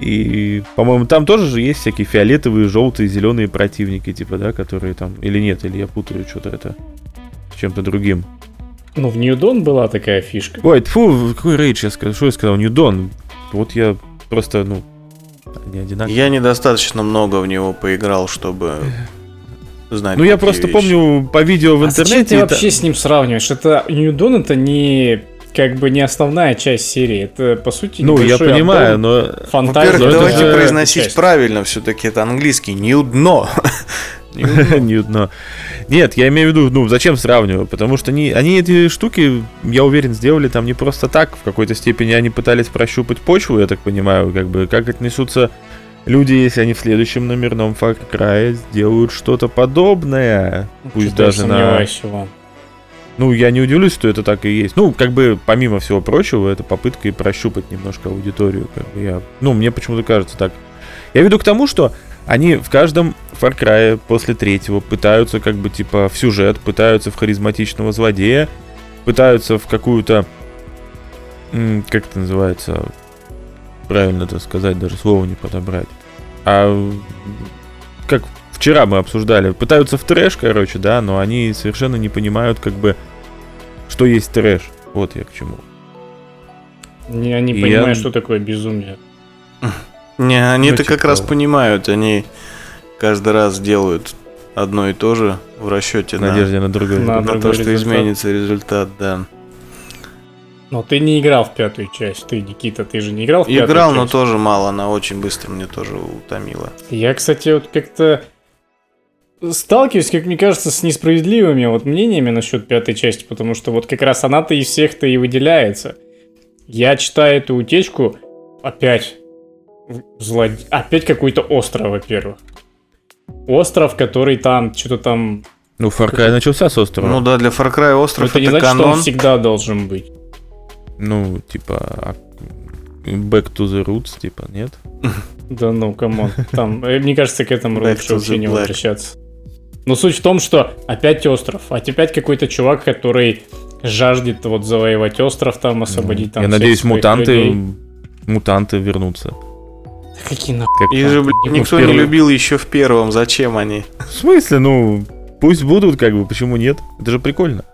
и, по-моему, там тоже же есть всякие фиолетовые, желтые, зеленые противники, типа, да, которые там... Или нет, или я путаю что-то это с чем-то другим. Ну, в New Dawn была такая фишка. Ой, фу, какой рейдж я сказал? Что я сказал? Ньюдон. Вот я просто, ну, не одинаково. Я недостаточно много в него поиграл, чтобы знать. Ну, я просто вещи. помню по видео в А зачем интернете. ты это- вообще с ним сравниваешь? Это New Dawn это не как бы не основная часть серии. Это, по сути, Ну, я понимаю, но... фантазия. Во-первых, давайте же произносить часть. правильно, все-таки это английский. Ньюдно. Ньюдно. *laughs* Нет, я имею в виду, ну, зачем сравниваю? Потому что они, они эти штуки, я уверен, сделали там не просто так. В какой-то степени они пытались прощупать почву, я так понимаю, как бы, как отнесутся люди, если они в следующем номерном Far Cry сделают что-то подобное. Пусть Что-то я даже на... Иван. Ну, я не удивлюсь, что это так и есть. Ну, как бы, помимо всего прочего, это попытка и прощупать немножко аудиторию. Как бы я, ну, мне почему-то кажется так. Я веду к тому, что они в каждом Far Cry после третьего пытаются, как бы, типа, в сюжет, пытаются в харизматичного злодея, пытаются в какую-то... Как это называется? Правильно это сказать, даже слово не подобрать. А как вчера мы обсуждали, пытаются в трэш, короче, да, но они совершенно не понимают, как бы, что есть трэш. Вот я к чему. Не, они И понимают, я- что такое безумие. Не, они-то Ну, типа как раз того. понимают, они каждый раз делают одно и то же в расчете В на, надежде на другое. На на другой то, что результат. изменится результат, да. Но ты не играл в пятую часть. Ты, Никита, ты же не играл в пятую Играл, но часть? тоже мало, она очень быстро мне тоже утомила. Я, кстати, вот как-то сталкиваюсь, как мне кажется, с несправедливыми вот мнениями насчет пятой части, потому что вот как раз она-то из всех-то и выделяется. Я читаю эту утечку опять злод... опять какой-то остров, во-первых. Остров, который там что-то там... Ну, Far Cry начался с острова. Ну да, для Far Cry Ну, остров это не это значит, что канон. он всегда должен быть. Ну, типа, а, Back to the Roots, типа, нет? *laughs* Да ну, come on. Там, э, мне кажется, к этому лучше вообще не возвращаться. Но суть в том, что опять остров. А опять какой-то чувак, который жаждет вот завоевать остров, там освободить там Я надеюсь, мутанты, людей. мутанты вернутся. Какие нахуй? Как Их же, блин, никто не любил еще в первом. Зачем они? В смысле, ну, пусть будут, как бы, почему нет? Это же прикольно.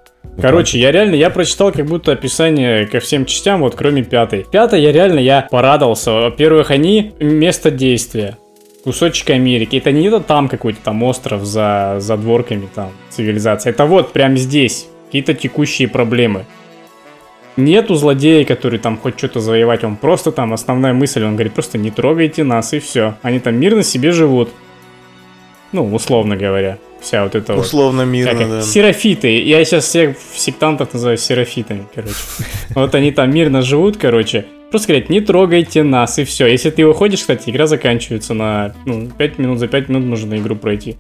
Короче, я реально, я прочитал как будто описание ко всем частям, вот кроме пятой. Пятой я реально, я порадовался. Во-первых, они место действия. Кусочек Америки. Это не это там какой-то там остров за задворками там цивилизации. Это вот прямо здесь. Какие-то текущие проблемы. Нету злодея, который там хоть что-то завоевать. Он просто там, основная мысль, он говорит, просто не трогайте нас и все. Они там мирно себе живут. Ну, условно говоря. Вся вот эта вот Условно как мирно, их? да. Серафиты. Я сейчас всех сектантов называю серафитами, короче. *laughs* Вот они там мирно живут, короче. Просто говорят, не трогайте нас, и все. Если ты выходишь, кстати, игра заканчивается на ну, 5 минут, за 5 минут можно игру пройти.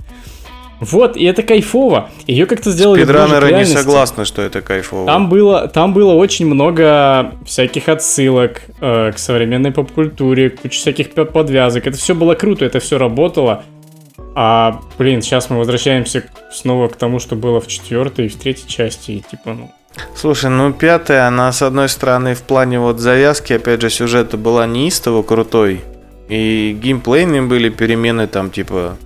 Вот, и это кайфово. Ее как-то сделали Спидранеры не согласны, что это кайфово. Там было, там было очень много всяких отсылок э, к современной поп-культуре, куча всяких подвязок. Это все было круто, это все работало. А, блин, сейчас мы возвращаемся снова к тому, что было в четвертой и в третьей части. И типа, ну, Слушай, ну пятая, она с одной стороны в плане вот завязки, опять же, сюжета была неистово крутой. И геймплейные были перемены там, типа,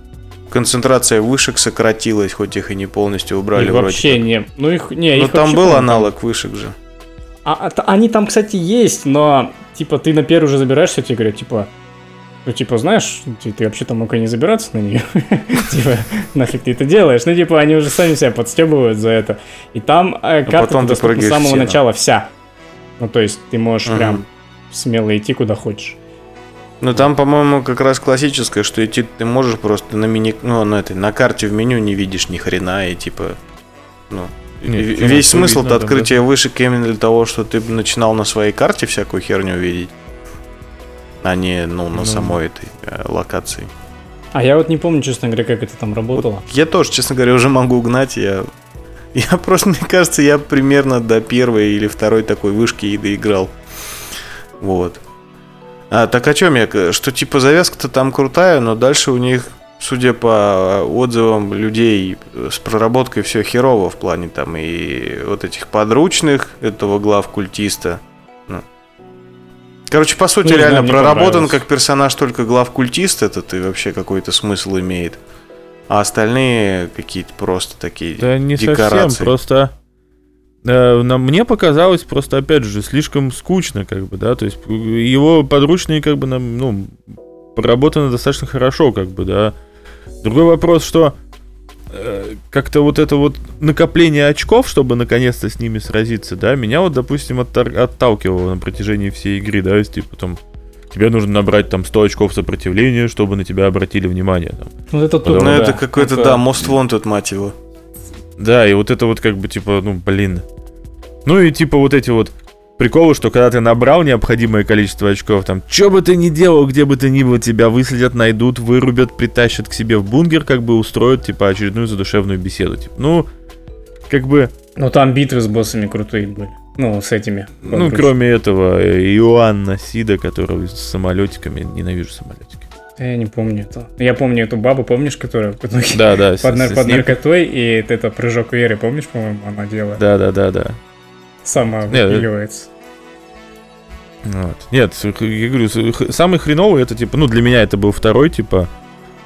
концентрация вышек сократилась, хоть их и не полностью убрали вроде вообще как. не. Ну их не, Но их там был аналог вышек же. А, а, они там, кстати, есть, но типа ты на первую уже забираешься, тебе говорят, типа, ну, типа, знаешь, ты, ты вообще-то мог и не забираться на нее. *laughs* Типа, нафиг ты это делаешь? Ну, типа, они уже сами себя подстебывают за это. И там э, карта ты доступна с самого начала вся. Ну, то есть ты можешь прям смело идти куда хочешь. Ну там, по-моему, как раз классическое, что идти ты можешь просто на мини, ну на этой, на карте в меню не видишь ни хрена и типа, ну Нет, весь смысл видно, это да, открытие вышек именно для того, что ты начинал на своей карте всякую херню видеть, а не ну на Ну. самой этой э, локации. А я вот не помню, честно говоря, как это там работало. Я тоже, честно говоря, уже могу угнать. Я, *laughs* я просто, мне кажется, я примерно до первой или второй такой вышки и доиграл. Вот. А, так о чем я? Что типа завязка-то там крутая, но дальше у них, судя по отзывам людей, с проработкой все херово в плане там и вот этих подручных этого глав культиста. Ну. Короче, по сути, знаю, реально мне проработан как персонаж только глав культист этот и вообще какой-то смысл имеет. А остальные какие-то просто такие Да не декорации. совсем, просто... э, нам- мне показалось просто, опять же, слишком скучно, как бы, да, то есть э, его подручные, как бы, нам, ну, проработаны достаточно хорошо, как бы, да. Другой вопрос, что э, как-то вот это вот накопление очков, чтобы наконец-то с ними сразиться, да, меня вот, допустим, оттар- отталкивало на протяжении всей игры, да, есть, типа, там, тебе нужно набрать там 100 очков сопротивления, чтобы на тебя обратили внимание, там. Ну, это Потому- Ну, тупо, это да. какой-то, Это- да, Most Wanted, мать его. Да, и вот это вот как бы типа, ну, блин. Ну и типа вот эти вот приколы, что когда ты набрал необходимое количество очков, там, что бы ты ни делал, где бы ты ни был, тебя выследят, найдут, вырубят, притащат к себе в бунгер, как бы устроят, типа, очередную задушевную беседу. Типа, ну, как бы, Ну, там битвы с боссами крутые были. Ну, с этими. ну, подручными. кроме этого, э, Иоанна Сида, который с самолетиками, ненавижу самолетики. Я не помню это. Я помню эту бабу, помнишь, которая в итоге Да, да, с- под, нар- с- под с наркотой, и это прыжок веры, помнишь, по-моему, она делает? Да, да, да, да. Сама выпиливается. Вот. Нет, я говорю, самый хреновый это типа, ну для меня это был второй типа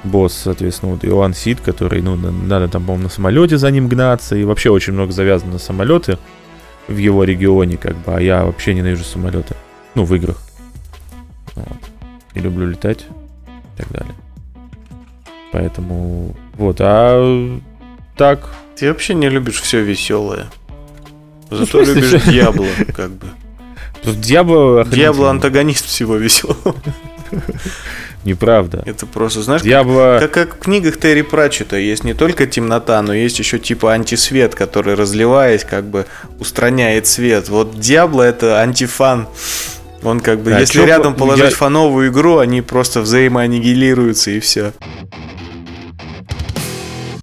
босс, соответственно, вот Иоанн Сид, который, ну, на- надо там, по-моему, на самолете за ним гнаться, и вообще очень много завязано на самолеты в его регионе, как бы, а я вообще ненавижу самолеты. Ну, в играх. Вот. Не люблю летать и так далее. Поэтому Вот, а так... Ты вообще не любишь все веселое. Ну, Зато любишь Диабло, как бы. Диабло... Диабло антагонист всего веселого. *laughs* Неправда. Это просто, знаешь, Диабло... как, как в книгах Терри Пратчета есть не только темнота, но есть еще типа антисвет, который, разливаясь, как бы устраняет свет. Вот Диабло это антифан. Он как бы, Да, если чё рядом по- положить я- фановую игру, они просто взаимоаннигилируются и все.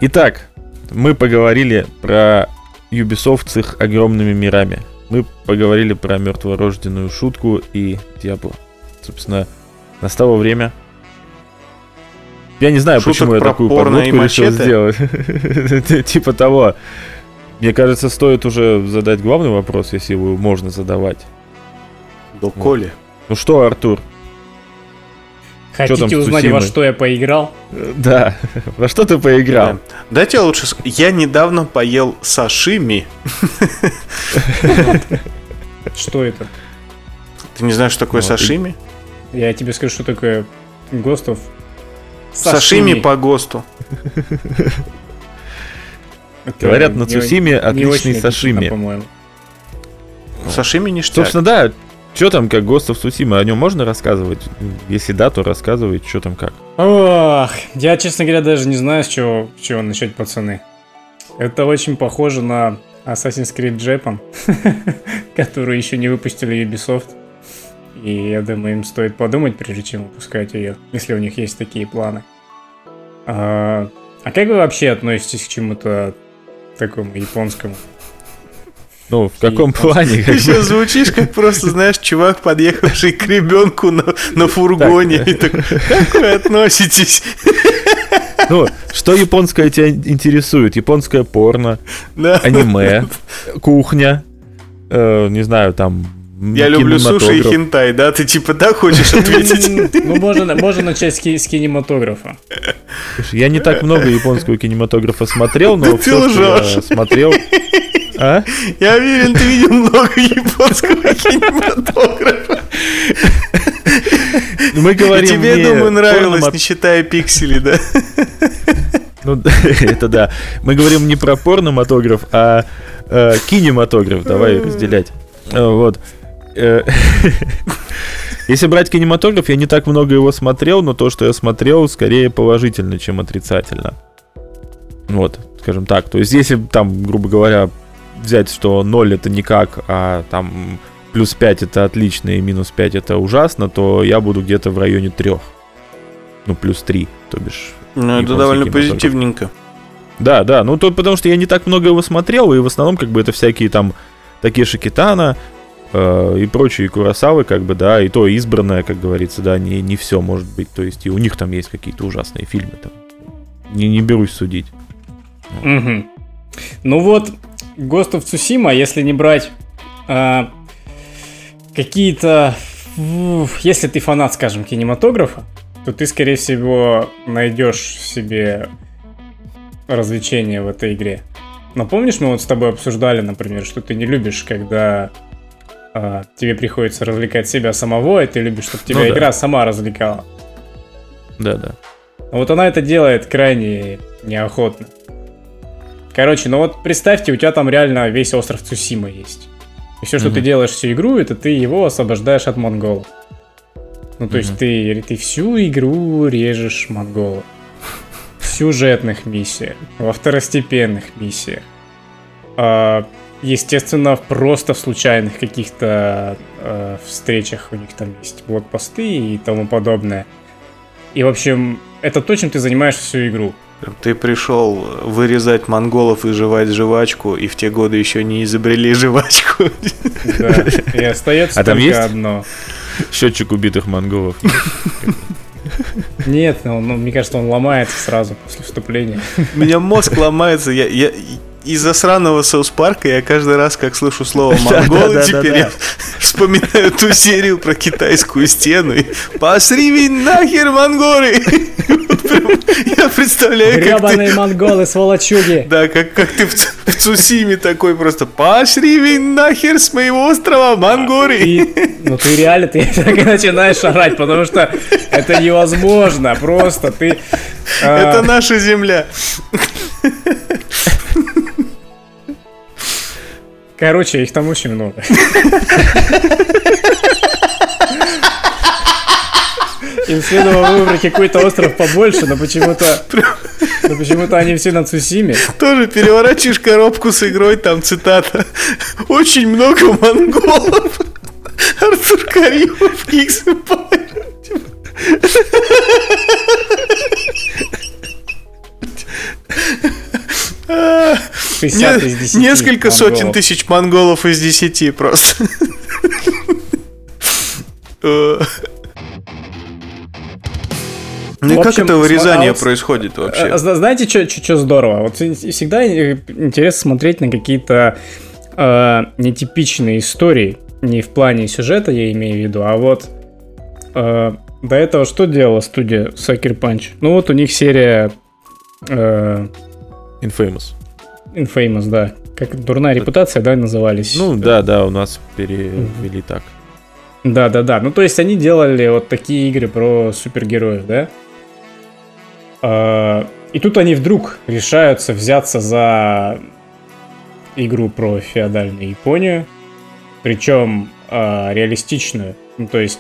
Итак, мы поговорили про Ubisoft с их огромными мирами. Мы поговорили про мертворожденную шутку и Диабло. Собственно, настало время. Я не знаю, Шуток почему я такую подводку решил сделать. *laughs* Типа того. Мне кажется, стоит уже задать главный вопрос, если его можно задавать. До Коли. Ну что, Артур? Хотите узнать, во что я поиграл? Э, Да, *laughs* во что ты поиграл? Да. Дайте я лучше... Я недавно поел сашими. Что это? Ты не знаешь, что такое Ну, сашими? Я тебе скажу, что такое ГОСТов. Сашими по ГОСТу. Говорят, на Цусиме отличный сашими. по-моему. Сашими ништяк. Собственно, да. Что там, как of Tsushima? О нем можно рассказывать? Если да, то рассказывай, что там как. Ох, я, честно говоря, даже не знаю, с чего, с чего начать, пацаны. Это очень похоже на Assassin's Creed Japan, *laughs* которую еще не выпустили Ubisoft. И я думаю, им стоит подумать, прежде чем выпускать ее, если у них есть такие планы. А, а как вы вообще относитесь к чему-то такому японскому? Ну, в каком плане? Ты сейчас звучишь как просто, знаешь, чувак, подъехавший к ребенку на, на фургоне. Так. И такой, как вы относитесь? Ну, что японское тебя интересует? Японское порно, Да. аниме, кухня, э, не знаю, там... Я люблю суши и хентай, да? Ты типа так хочешь *laughs* ответить? Ну, можно, можно начать с, ки- с кинематографа. Слушай, Я не так много японского кинематографа смотрел, но Да всё, что я смотрел... А? Я уверен, ты видел много японского *laughs* кинематографа. Мы И говорим тебе, не думаю, нравилось, порно- не считая пикселей, да? Ну, *laughs* это да. Мы говорим не про порноматограф, а э, кинематограф. Давай разделять. Э, Вот. Э, *laughs* Если брать кинематограф, я не так много его смотрел, но то, что я смотрел, скорее положительно, чем отрицательно. Вот, скажем так. То есть, если там, грубо говоря, взять, что 0 это никак, а там плюс 5 это отлично и минус 5 это ужасно, то я буду где-то в районе 3. Ну, плюс 3, то бишь Ну, это довольно позитивненько. да, да, ну то потому что я не так много его смотрел, и в основном как бы это всякие там такие Шикитана э, и прочие Курасавы, как бы, да, и то избранное, как говорится, да, не, не все может быть, то есть и у них там есть какие-то ужасные фильмы там. Не, не берусь судить. Мгм. Ну вот, Ghost of Tsushima, если не брать а, какие-то... Если ты фанат, скажем, кинематографа, то ты, скорее всего, найдешь себе развлечение в этой игре. Но помнишь, мы вот с тобой обсуждали, например, что ты не любишь, когда а, тебе приходится развлекать себя самого, и ты любишь, чтобы тебя Ну да. игра сама развлекала. Да, да. Вот она это делает крайне неохотно. Короче, ну вот представьте, у тебя там реально весь остров Цусима есть. И все, что Мгм. ты делаешь всю игру, это ты его освобождаешь от монголов. Ну, то есть Мгм. ты, ты всю игру режешь монголов. В сюжетных миссиях, во второстепенных миссиях. А, естественно, просто в случайных каких-то э, встречах у них там есть блокпосты и тому подобное. И, в общем, это то, чем ты занимаешься всю игру. Ты пришел вырезать монголов и жевать жвачку, и в те годы еще не изобрели жвачку. Да. И остается А там только есть? одно. Счетчик убитых монголов. Нет, ну, ну, мне кажется, он ломается сразу после вступления. У меня мозг ломается. Я, я из-за сраного Соус Парка я каждый раз, как слышу слово *laughs* монголы, теперь я вспоминаю ту серию про китайскую стену. Посри нахер монголы! Я представляю, как ты... Монголы, сволочуги! Да, как, как ты в, Цусиме такой просто Пошли вы нахер с моего острова, Мангори! И, ну ты реально, ты *laughs* так и начинаешь орать, потому что это невозможно, просто ты... Это наша земля. Короче, их там очень много. Им следовало выбрать какой-то остров побольше, но почему-то... Но почему-то они все на Цусиме. Тоже переворачиваешь коробку с игрой, там цитата. Очень много монголов. Артур Каримов, X Несколько сотен тысяч монголов из десяти просто. Ну и как это вырезание происходит вообще? Э, знаете, что здорово? Вот всегда интересно смотреть на какие-то э, нетипичные истории. Не в плане сюжета, я имею в виду, а вот э, до этого что делала студия Sucker Punch? Ну вот у них серия... Infamous. Infamous, да. Как дурная репутация, да, назывались? Ну да, да, у нас перевели так. Да, да, да. Ну, то есть они делали вот такие игры про супергероев, да? А, и тут они вдруг решаются взяться за игру про феодальную Японию, причем э, реалистичную. Ну, то есть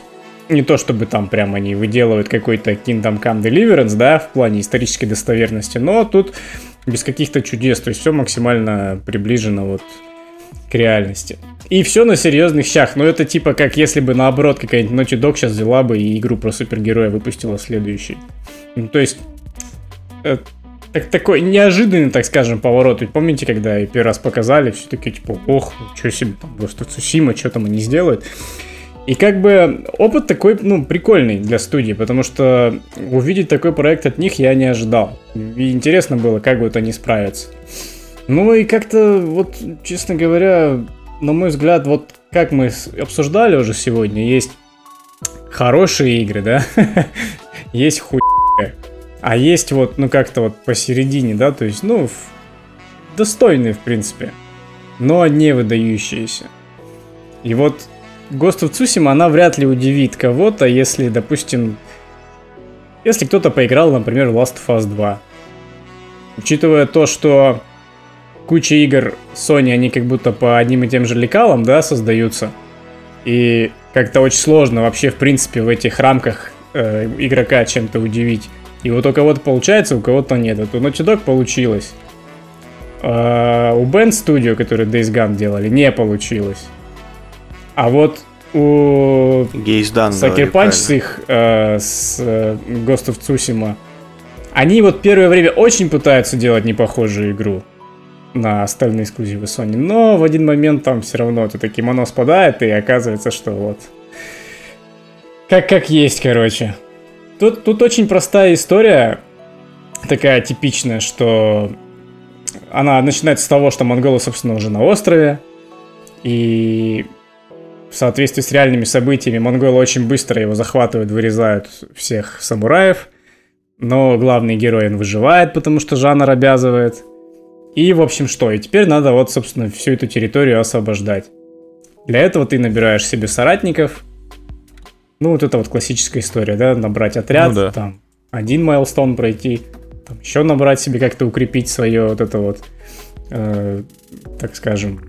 не то чтобы там прям они выделывают какой-то Kingdom Come Deliverance, да, в плане исторической достоверности, но тут без каких-то чудес, то есть все максимально приближено вот к реальности. И все на серьезных щах. Но это типа как если бы наоборот какая-нибудь Naughty Dog сейчас взяла бы и игру про супергероя выпустила следующий. Ну, то есть э, так, такой неожиданный, так скажем, поворот. Ведь помните, когда первый раз показали, все таки типа, ох, что себе там, просто Цусима, что там они сделают. И как бы опыт такой, ну, прикольный для студии, потому что увидеть такой проект от них я не ожидал. И интересно было, как вот они справятся. Ну и как-то, вот, честно говоря, на мой взгляд, вот как мы обсуждали уже сегодня, есть хорошие игры, да, *laughs* есть хуй, а есть вот, ну как-то вот посередине, да, то есть, ну, достойные, в принципе, но не выдающиеся. И вот Ghost of Tsushima, она вряд ли удивит кого-то, если, допустим, если кто-то поиграл, например, в Last of Us 2. Учитывая то, что куча игр Sony, они как будто по одним и тем же лекалам, да, создаются. И как-то очень сложно вообще, в принципе, в этих рамках э, игрока чем-то удивить. И вот у кого-то получается, у кого-то нет. Вот у Naughty Dog получилось. А у Band Studio, которые Days Gone делали, не получилось. А вот у Sucker Punch с их э, с э, Ghost of Tsushima, они вот первое время очень пытаются делать непохожую игру на остальные эксклюзивы Sony. Но в один момент там все равно это кимоно спадает, и оказывается, что вот... Как, как есть, короче. Тут, тут очень простая история, такая типичная, что она начинается с того, что монголы, собственно, уже на острове, и в соответствии с реальными событиями монголы очень быстро его захватывают, вырезают всех самураев, но главный герой он выживает, потому что жанр обязывает – и, в общем, что? И теперь надо вот, собственно, всю эту территорию освобождать. Для этого ты набираешь себе соратников. Ну, вот это вот классическая история, да, набрать отряд, ну, да. там, один майлстон пройти, там, еще набрать себе как-то укрепить свое вот это вот, э, так скажем,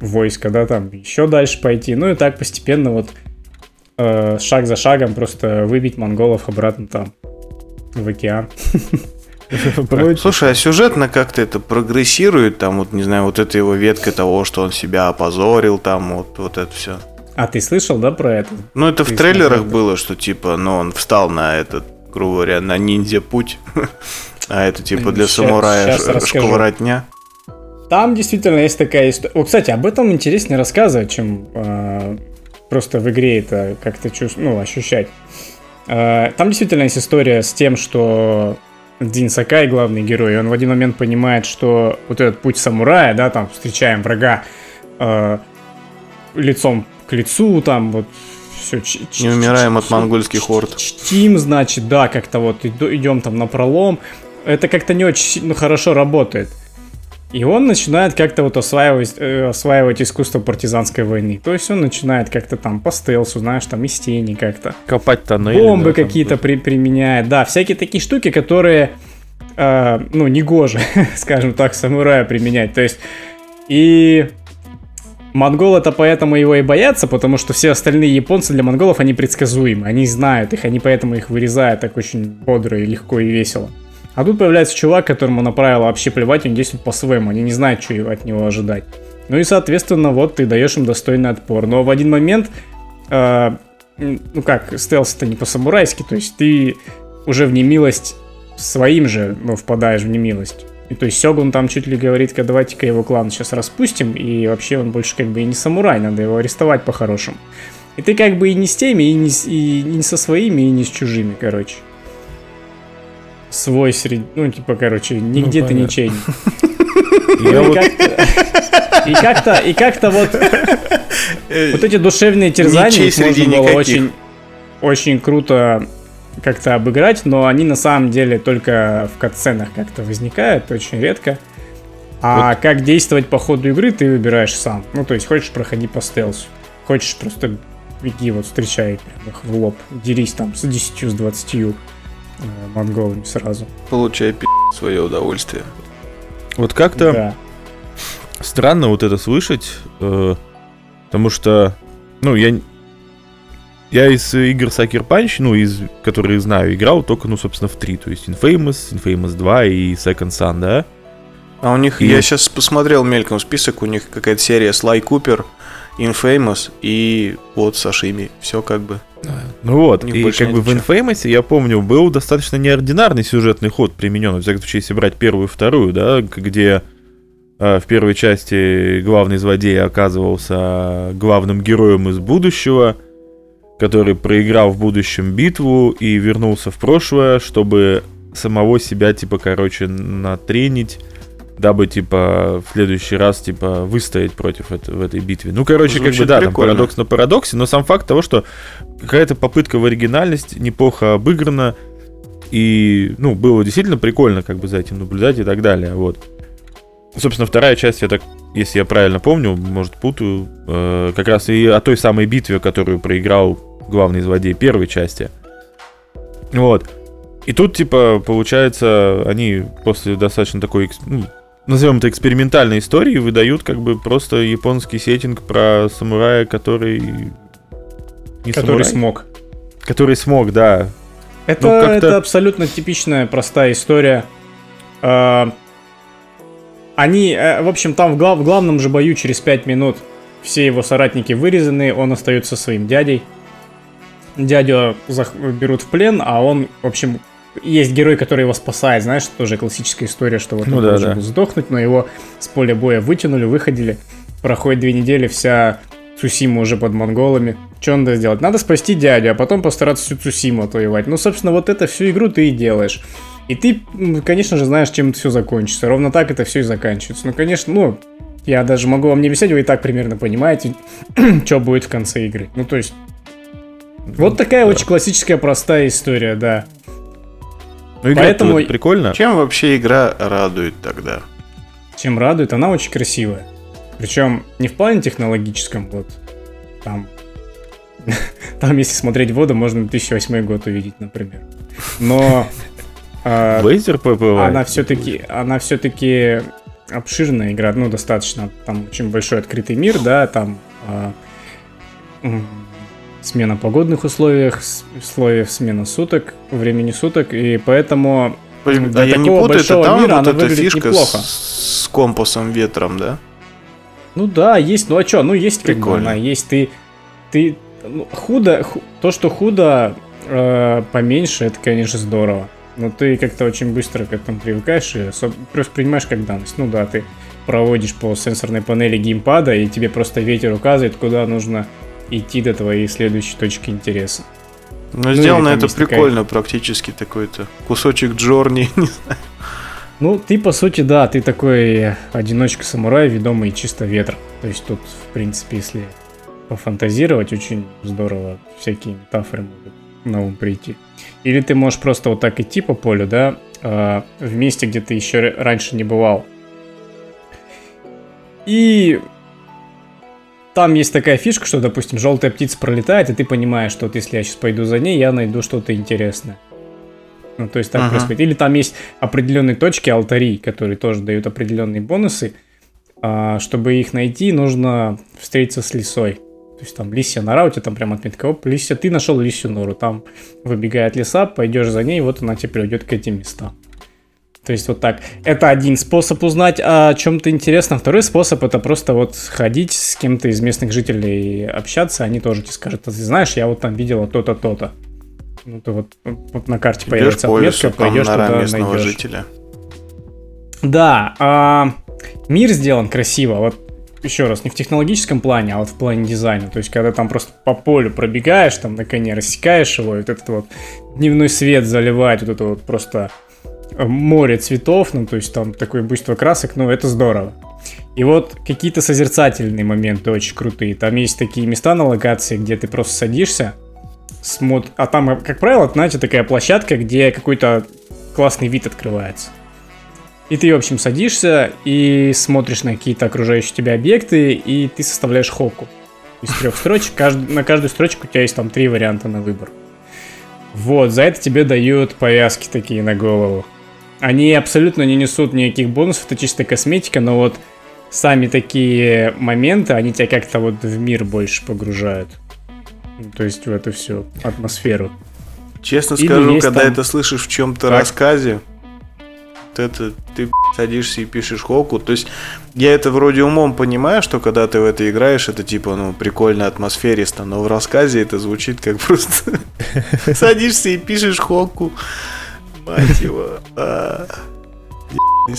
войско, да, там, еще дальше пойти. Ну и так постепенно вот э, шаг за шагом просто выбить монголов обратно там в океан. *laughs* Слушай, а сюжетно как-то это прогрессирует, там вот, не знаю, вот эта его ветка того, что он себя опозорил, там вот, вот это все. А ты слышал, да, про это? Ну, это ты в трейлерах было, что типа, ну, он встал на этот, грубо говоря, на ниндзя путь, *laughs* а это типа для самурая шковоротня. Там действительно есть такая история. Вот, кстати, об этом интереснее рассказывать, чем э, просто в игре это как-то чувств... ну, ощущать. Э, там действительно есть история с тем, что Дин Сакай, главный герой, он в один момент понимает, что вот этот путь самурая, да, там встречаем врага э, лицом к лицу, там вот все. Не умираем от монгольских хорд. Чтим, значит, да, как-то вот идем там на пролом. Это как-то не очень ну, хорошо работает. И он начинает как-то вот осваивать, э, осваивать искусство партизанской войны. То есть он начинает как-то там по стелсу, знаешь, там из тени как-то. Копать тоннели. Бомбы да, какие-то при, применяет. Да, всякие такие штуки, которые, э, ну, не гоже, *laughs* скажем так, самурая применять. То есть, и Монголы это поэтому его и боятся, потому что все остальные японцы для монголов, они предсказуемы, они знают их, они поэтому их вырезают так очень бодро и легко и весело. А тут появляется чувак, которому на правила вообще плевать, он действует по-своему, они не знают, что от него ожидать. Ну и, соответственно, вот ты даешь им достойный отпор. Но в один момент, э, ну как, стелс это не по-самурайски, то есть ты уже в немилость своим же ну, впадаешь в немилость. И то есть Сёгун там чуть ли говорит, ка давайте-ка его клан сейчас распустим, и вообще он больше как бы и не самурай, надо его арестовать по-хорошему. И ты как бы и не с теми, и не, с, и не со своими, и не с чужими, короче свой среди... Ну, типа, короче, нигде ну, ты ничей. *laughs* И как-то, и как-то вот вот эти душевные терзания их можно было очень, очень круто как-то обыграть, но они на самом деле только в катсценах как-то возникают, очень редко. А вот. как действовать по ходу игры, ты выбираешь сам. Ну, то есть, хочешь, проходи по стелсу. Хочешь, просто беги, вот, встречай прям их в лоб. Дерись там с 10, с 20 э, монголами сразу. Получай пи*** свое удовольствие. Вот как-то да. странно вот это слышать, э, потому что, ну, я я из игр Sucker Punch, ну, из, которые знаю, играл только, ну, собственно, в три. То есть Infamous, Infamous 2 и Second Son, да? А у них, и... я сейчас посмотрел мельком список, у них какая-то серия Sly Cooper, Infamous и вот Сашими. Все как бы. Ну вот, и как бы в Infamous, я помню, был достаточно неординарный сюжетный ход применен, в всяком случае, если брать первую и вторую, да, где э, в первой части главный злодей оказывался главным героем из будущего, который проиграл в будущем битву и вернулся в прошлое, чтобы самого себя, типа, короче, натренить дабы, типа, в следующий раз, типа, выстоять против это, в этой битве. Ну, короче, Звучит как бы, да, прикольно. там парадокс на парадоксе, но сам факт того, что какая-то попытка в оригинальность неплохо обыграна, и, ну, было действительно прикольно, как бы, за этим наблюдать и так далее, вот. Собственно, вторая часть, я так, если я правильно помню, может, путаю, э, как раз и о той самой битве, которую проиграл главный злодей первой части. Вот. И тут, типа, получается, они после достаточно такой, ну, назовем это экспериментальной историей, выдают как бы просто японский сеттинг про самурая, который... Не который самурай. смог. Который смог, да. Это, ну, это абсолютно типичная простая история. А, они, э, в общем, там в, глав, в главном же бою через 5 минут все его соратники вырезаны, он остается своим дядей. Дядю берут в плен, а он, в общем, есть герой, который его спасает, знаешь, тоже классическая история, что вот ну, он да, должен да. был сдохнуть, но его с поля боя вытянули, выходили. Проходит две недели, вся Цусима уже под монголами. Что надо сделать? Надо спасти дядю, а потом постараться всю Цусиму отвоевать. Ну, собственно, вот это всю игру ты и делаешь. И ты, конечно же, знаешь, чем это все закончится. Ровно так это все и заканчивается. Ну, конечно, ну, я даже могу вам не объяснять, вы и так примерно понимаете, *clears throat* что будет в конце игры. Ну, то есть, вот такая да. очень классическая простая история, да. Ну, Поэтому прикольно. Чем вообще игра радует тогда? Чем радует? Она очень красивая. Причем не в плане технологическом, вот там, *laughs* там если смотреть воду, можно 2008 год увидеть, например. Но *laughs* э, Она все-таки, она все-таки обширная игра, ну достаточно, там очень большой открытый мир, да, там э, смена погодных условиях, условиях смена суток, времени суток, и поэтому да, я не путаю, это там мира вот эта фишка неплохо. С, с компасом ветром, да? Ну да, есть, ну а что, ну есть Прикольно. как бы она, есть ты, ты, ну, худо, ху, то, что худо э, поменьше, это, конечно, здорово. Но ты как-то очень быстро к этому привыкаешь и просто принимаешь как данность. Ну да, ты проводишь по сенсорной панели геймпада, и тебе просто ветер указывает, куда нужно идти до твоей следующей точки интереса. Но ну, сделано это прикольно, такая... практически такой-то кусочек Джорни, *laughs* не знаю. Ну, ты, по сути, да, ты такой одиночка-самурай, ведомый чисто ветром. То есть тут, в принципе, если пофантазировать, очень здорово всякие метафоры могут на ум прийти. Или ты можешь просто вот так идти по полю, да, а, в месте, где ты еще раньше не бывал. И там есть такая фишка, что, допустим, желтая птица пролетает, и ты понимаешь, что вот если я сейчас пойду за ней, я найду что-то интересное. Ну, то есть так ага. происходит. Или там есть определенные точки, алтари, которые тоже дают определенные бонусы. А, чтобы их найти, нужно встретиться с лисой. То есть там лисья нора, у тебя там прям отметка, оп, лисья, ты нашел лисью нору, там выбегает лиса, пойдешь за ней, вот она тебе приведет к этим местам. То есть вот так. Это один способ узнать о чем-то интересном. Второй способ это просто вот ходить с кем-то из местных жителей общаться. Они тоже тебе скажут, «А ты знаешь, я вот там видела то-то, то-то. Ну, ты вот, на карте Идешь появится по отметка, лесу, пойдешь туда найдешь. жителя. Да, а, мир сделан красиво. Вот еще раз, не в технологическом плане, а вот в плане дизайна. То есть, когда там просто по полю пробегаешь, там на коне рассекаешь его, и вот этот вот дневной свет заливает вот это вот просто море цветов, ну, то есть там такое буйство красок, ну, это здорово. И вот какие-то созерцательные моменты очень крутые. Там есть такие места на локации, где ты просто садишься, смот... а там, как правило, знаете, такая площадка, где какой-то классный вид открывается. И ты, в общем, садишься и смотришь на какие-то окружающие тебя объекты, и ты составляешь хоку из трех строчек. Кажд... На каждую строчку у тебя есть там три варианта на выбор. Вот, за это тебе дают повязки такие на голову. Они абсолютно не несут никаких бонусов, это чисто косметика, но вот сами такие моменты, они тебя как-то вот в мир больше погружают. То есть в эту всю атмосферу. Честно Или скажу, когда там... это слышишь в чем-то рассказе, это ты садишься и пишешь хоку. То есть я это вроде умом понимаю, что когда ты в это играешь, это типа, ну, прикольно, атмосферисто, но в рассказе это звучит как *laughs* просто *laughs* садишься и пишешь хоку. Мать его. А,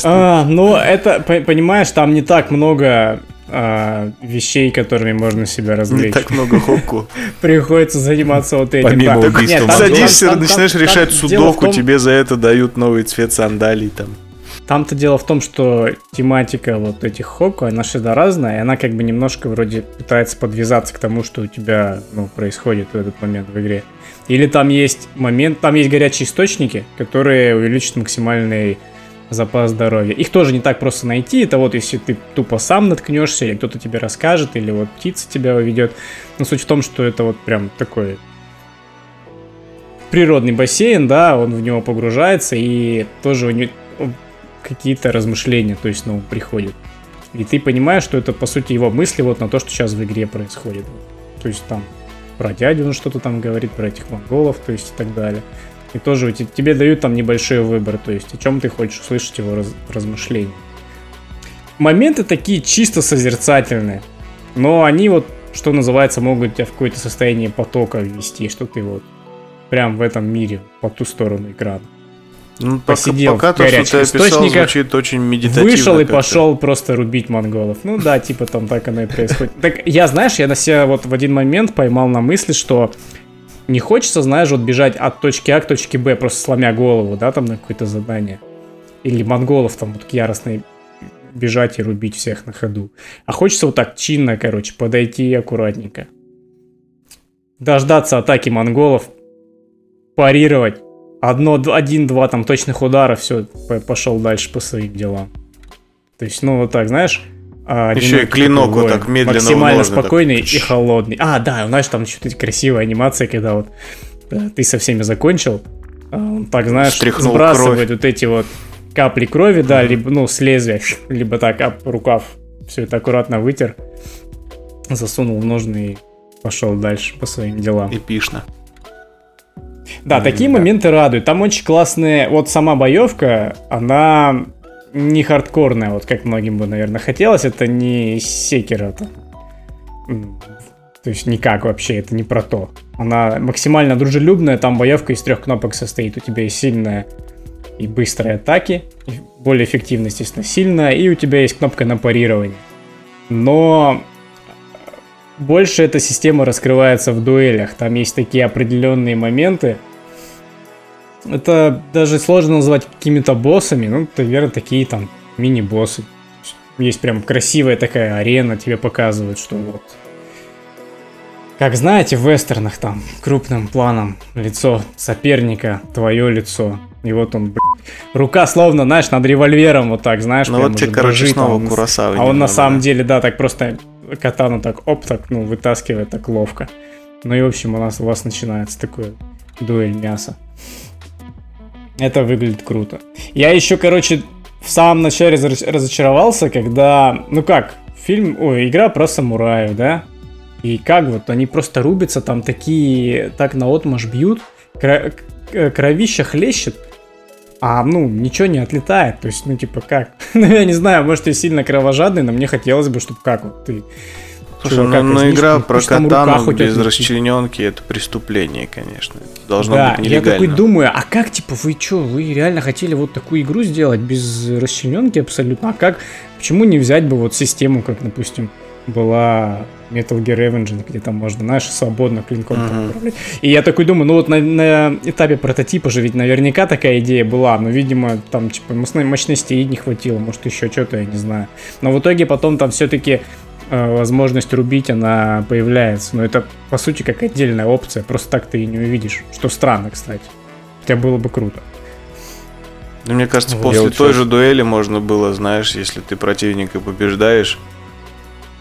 а ну это, понимаешь, там не так много а, вещей, которыми можно себя развлечь. Не так много хоку. *laughs* Приходится заниматься вот этим. Помимо да. убийства. Нет, Садишься, там, начинаешь там, решать там судоку, том... тебе за это дают новый цвет сандалий там. Там-то дело в том, что тематика вот этих хоку, она всегда разная, и она как бы немножко вроде пытается подвязаться к тому, что у тебя ну, происходит в этот момент в игре. Или там есть момент, там есть горячие источники, которые увеличат максимальный запас здоровья. Их тоже не так просто найти. Это вот если ты тупо сам наткнешься, или кто-то тебе расскажет, или вот птица тебя ведет. Но суть в том, что это вот прям такой природный бассейн, да, он в него погружается, и тоже у него какие-то размышления, то есть, ну, приходят. И ты понимаешь, что это, по сути, его мысли вот на то, что сейчас в игре происходит. То есть там про дядю он что-то там говорит, про этих монголов, то есть и так далее. И тоже тебе дают там небольшой выбор, то есть о чем ты хочешь услышать его раз, размышления. Моменты такие чисто созерцательные, но они вот, что называется, могут тебя в какое-то состояние потока ввести, что ты вот прям в этом мире, по ту сторону экрана. Ну, посидел пока, пока в горячих то, что ты описал, звучит очень медитативно. Вышел и пошел просто рубить монголов. Ну да, типа там так оно и происходит. Так я, знаешь, я на себя вот в один момент поймал на мысли, что не хочется, знаешь, вот бежать от точки А к точке Б, просто сломя голову, да, там на какое-то задание. Или монголов там вот яростно бежать и рубить всех на ходу. А хочется вот так чинно, короче, подойти аккуратненько. Дождаться атаки монголов, парировать. Одно, один-два там точных удара, все, пошел дальше по своим делам. То есть, ну вот так, знаешь, а, еще и клинок вот так медленно Максимально спокойный так... и холодный. А, да, знаешь, там еще красивая анимация, когда вот да, ты со всеми закончил, а он так, знаешь, Стряхнул сбрасывает кровь. вот эти вот капли крови, да, mm-hmm. либо, ну, с лезвия, *laughs* либо так, об рукав. Все это аккуратно вытер, засунул в ножны и пошел дальше по своим делам. Эпично. Да, mm-hmm, такие да. моменты радуют. Там очень классные... Вот сама боевка, она не хардкорная, вот как многим бы, наверное, хотелось. Это не секера. То есть никак вообще, это не про то. Она максимально дружелюбная, там боевка из трех кнопок состоит. У тебя есть сильная и быстрые атаки, более эффективно, естественно, сильная, и у тебя есть кнопка на парирование. Но больше эта система раскрывается в дуэлях. Там есть такие определенные моменты, это даже сложно назвать какими-то боссами, ну, наверное, такие там мини-боссы. Есть прям красивая такая арена, тебе показывают, что вот... Как знаете, в вестернах там крупным планом лицо соперника, твое лицо. И вот он, блядь, рука словно, знаешь, над револьвером вот так, знаешь, Ну вот тебе, короче, снова Курасава. А он на самом деле, да, так просто катану так, оп, так, ну, вытаскивает так ловко. Ну и, в общем, у нас у вас начинается такой дуэль мяса. Это выглядит круто. Я еще, короче, в самом начале разочаровался, когда, ну как, фильм, ой, игра про самураев, да? И как вот, они просто рубятся, там такие, так на отмаш бьют, кровища хлещет, а, ну, ничего не отлетает. То есть, ну, типа, как? *laughs* ну, я не знаю, может, я сильно кровожадный, но мне хотелось бы, чтобы как вот ты... Слушай, чуваках, ну, ну игра про катану без расчлененки это преступление, конечно. Должно да, быть нелегально. я такой думаю, а как, типа, вы что, вы реально хотели вот такую игру сделать без расчлененки абсолютно? А как, почему не взять бы вот систему, как, допустим, была Metal Gear Revenge, где там можно, знаешь, свободно клинком uh-huh. управлять. И я такой думаю, ну вот на, на этапе прототипа же ведь наверняка такая идея была, но, видимо, там, типа, мощности и не хватило, может, еще что-то, я не знаю. Но в итоге потом там все-таки э, возможность рубить, она появляется. Но это, по сути, как отдельная опция, просто так ты и не увидишь, что странно, кстати. Хотя было бы круто. Ну, мне кажется, после вот той сейчас... же дуэли можно было, знаешь, если ты противника побеждаешь,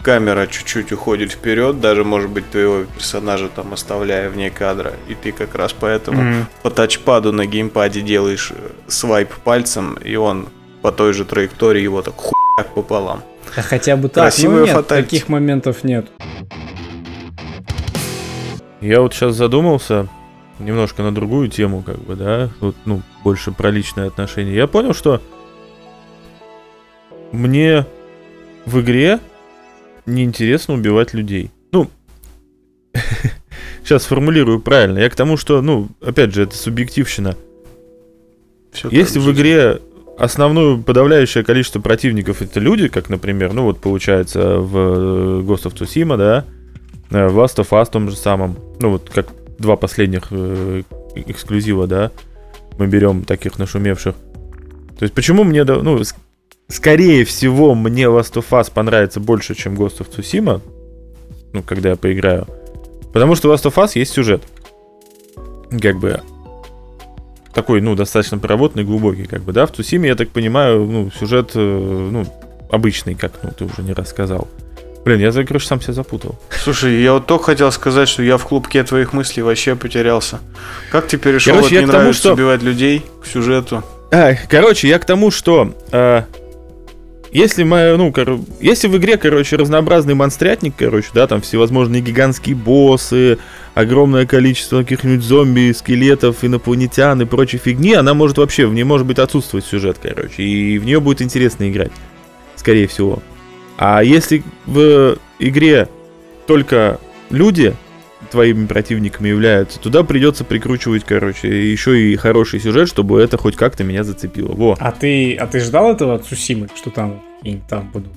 камера чуть-чуть уходит вперед, даже, может быть, твоего персонажа там оставляя вне кадра, и ты как раз поэтому mm-hmm. по тачпаду на геймпаде делаешь э, свайп пальцем, и он по той же траектории его так хуяк пополам. А хотя бы так, ну нет, таких моментов нет. Я вот сейчас задумался немножко на другую тему, как бы, да, вот, ну, больше про личные отношения. Я понял, что мне в игре неинтересно убивать людей. Ну, *laughs* сейчас формулирую правильно. Я к тому, что, ну, опять же, это субъективщина. Все Если в игре основное подавляющее количество противников это люди, как, например, ну вот получается в э, Ghost of Tsushima, да, э, в Last of Us том же самом, ну вот как два последних э, эксклюзива, да, мы берем таких нашумевших. То есть почему мне, ну, скорее всего, мне Last of Us понравится больше, чем Ghost of Tsushima, ну, когда я поиграю. Потому что в Last of Us есть сюжет. Как бы такой, ну, достаточно проработанный, глубокий, как бы, да. В Тусиме, я так понимаю, ну, сюжет, э, ну, обычный, как, ну, ты уже не рассказал. Блин, я, короче, сам себя запутал. Слушай, я вот только хотел сказать, что я в клубке твоих мыслей вообще потерялся. Как ты перешел короче, от не нравится что... убивать людей к сюжету? А, короче, я к тому, что э, если, мы, ну, кор... если в игре, короче, разнообразный монстрятник, короче, да, там всевозможные гигантские боссы, огромное количество каких-нибудь зомби, скелетов, инопланетян и прочей фигни, она может вообще, в ней может быть отсутствовать сюжет, короче, и в нее будет интересно играть, скорее всего. А если в игре только люди, твоими противниками являются, туда придется прикручивать, короче, еще и хороший сюжет, чтобы это хоть как-то меня зацепило. Во. А ты, а ты ждал этого от Сусимы, что там там будут?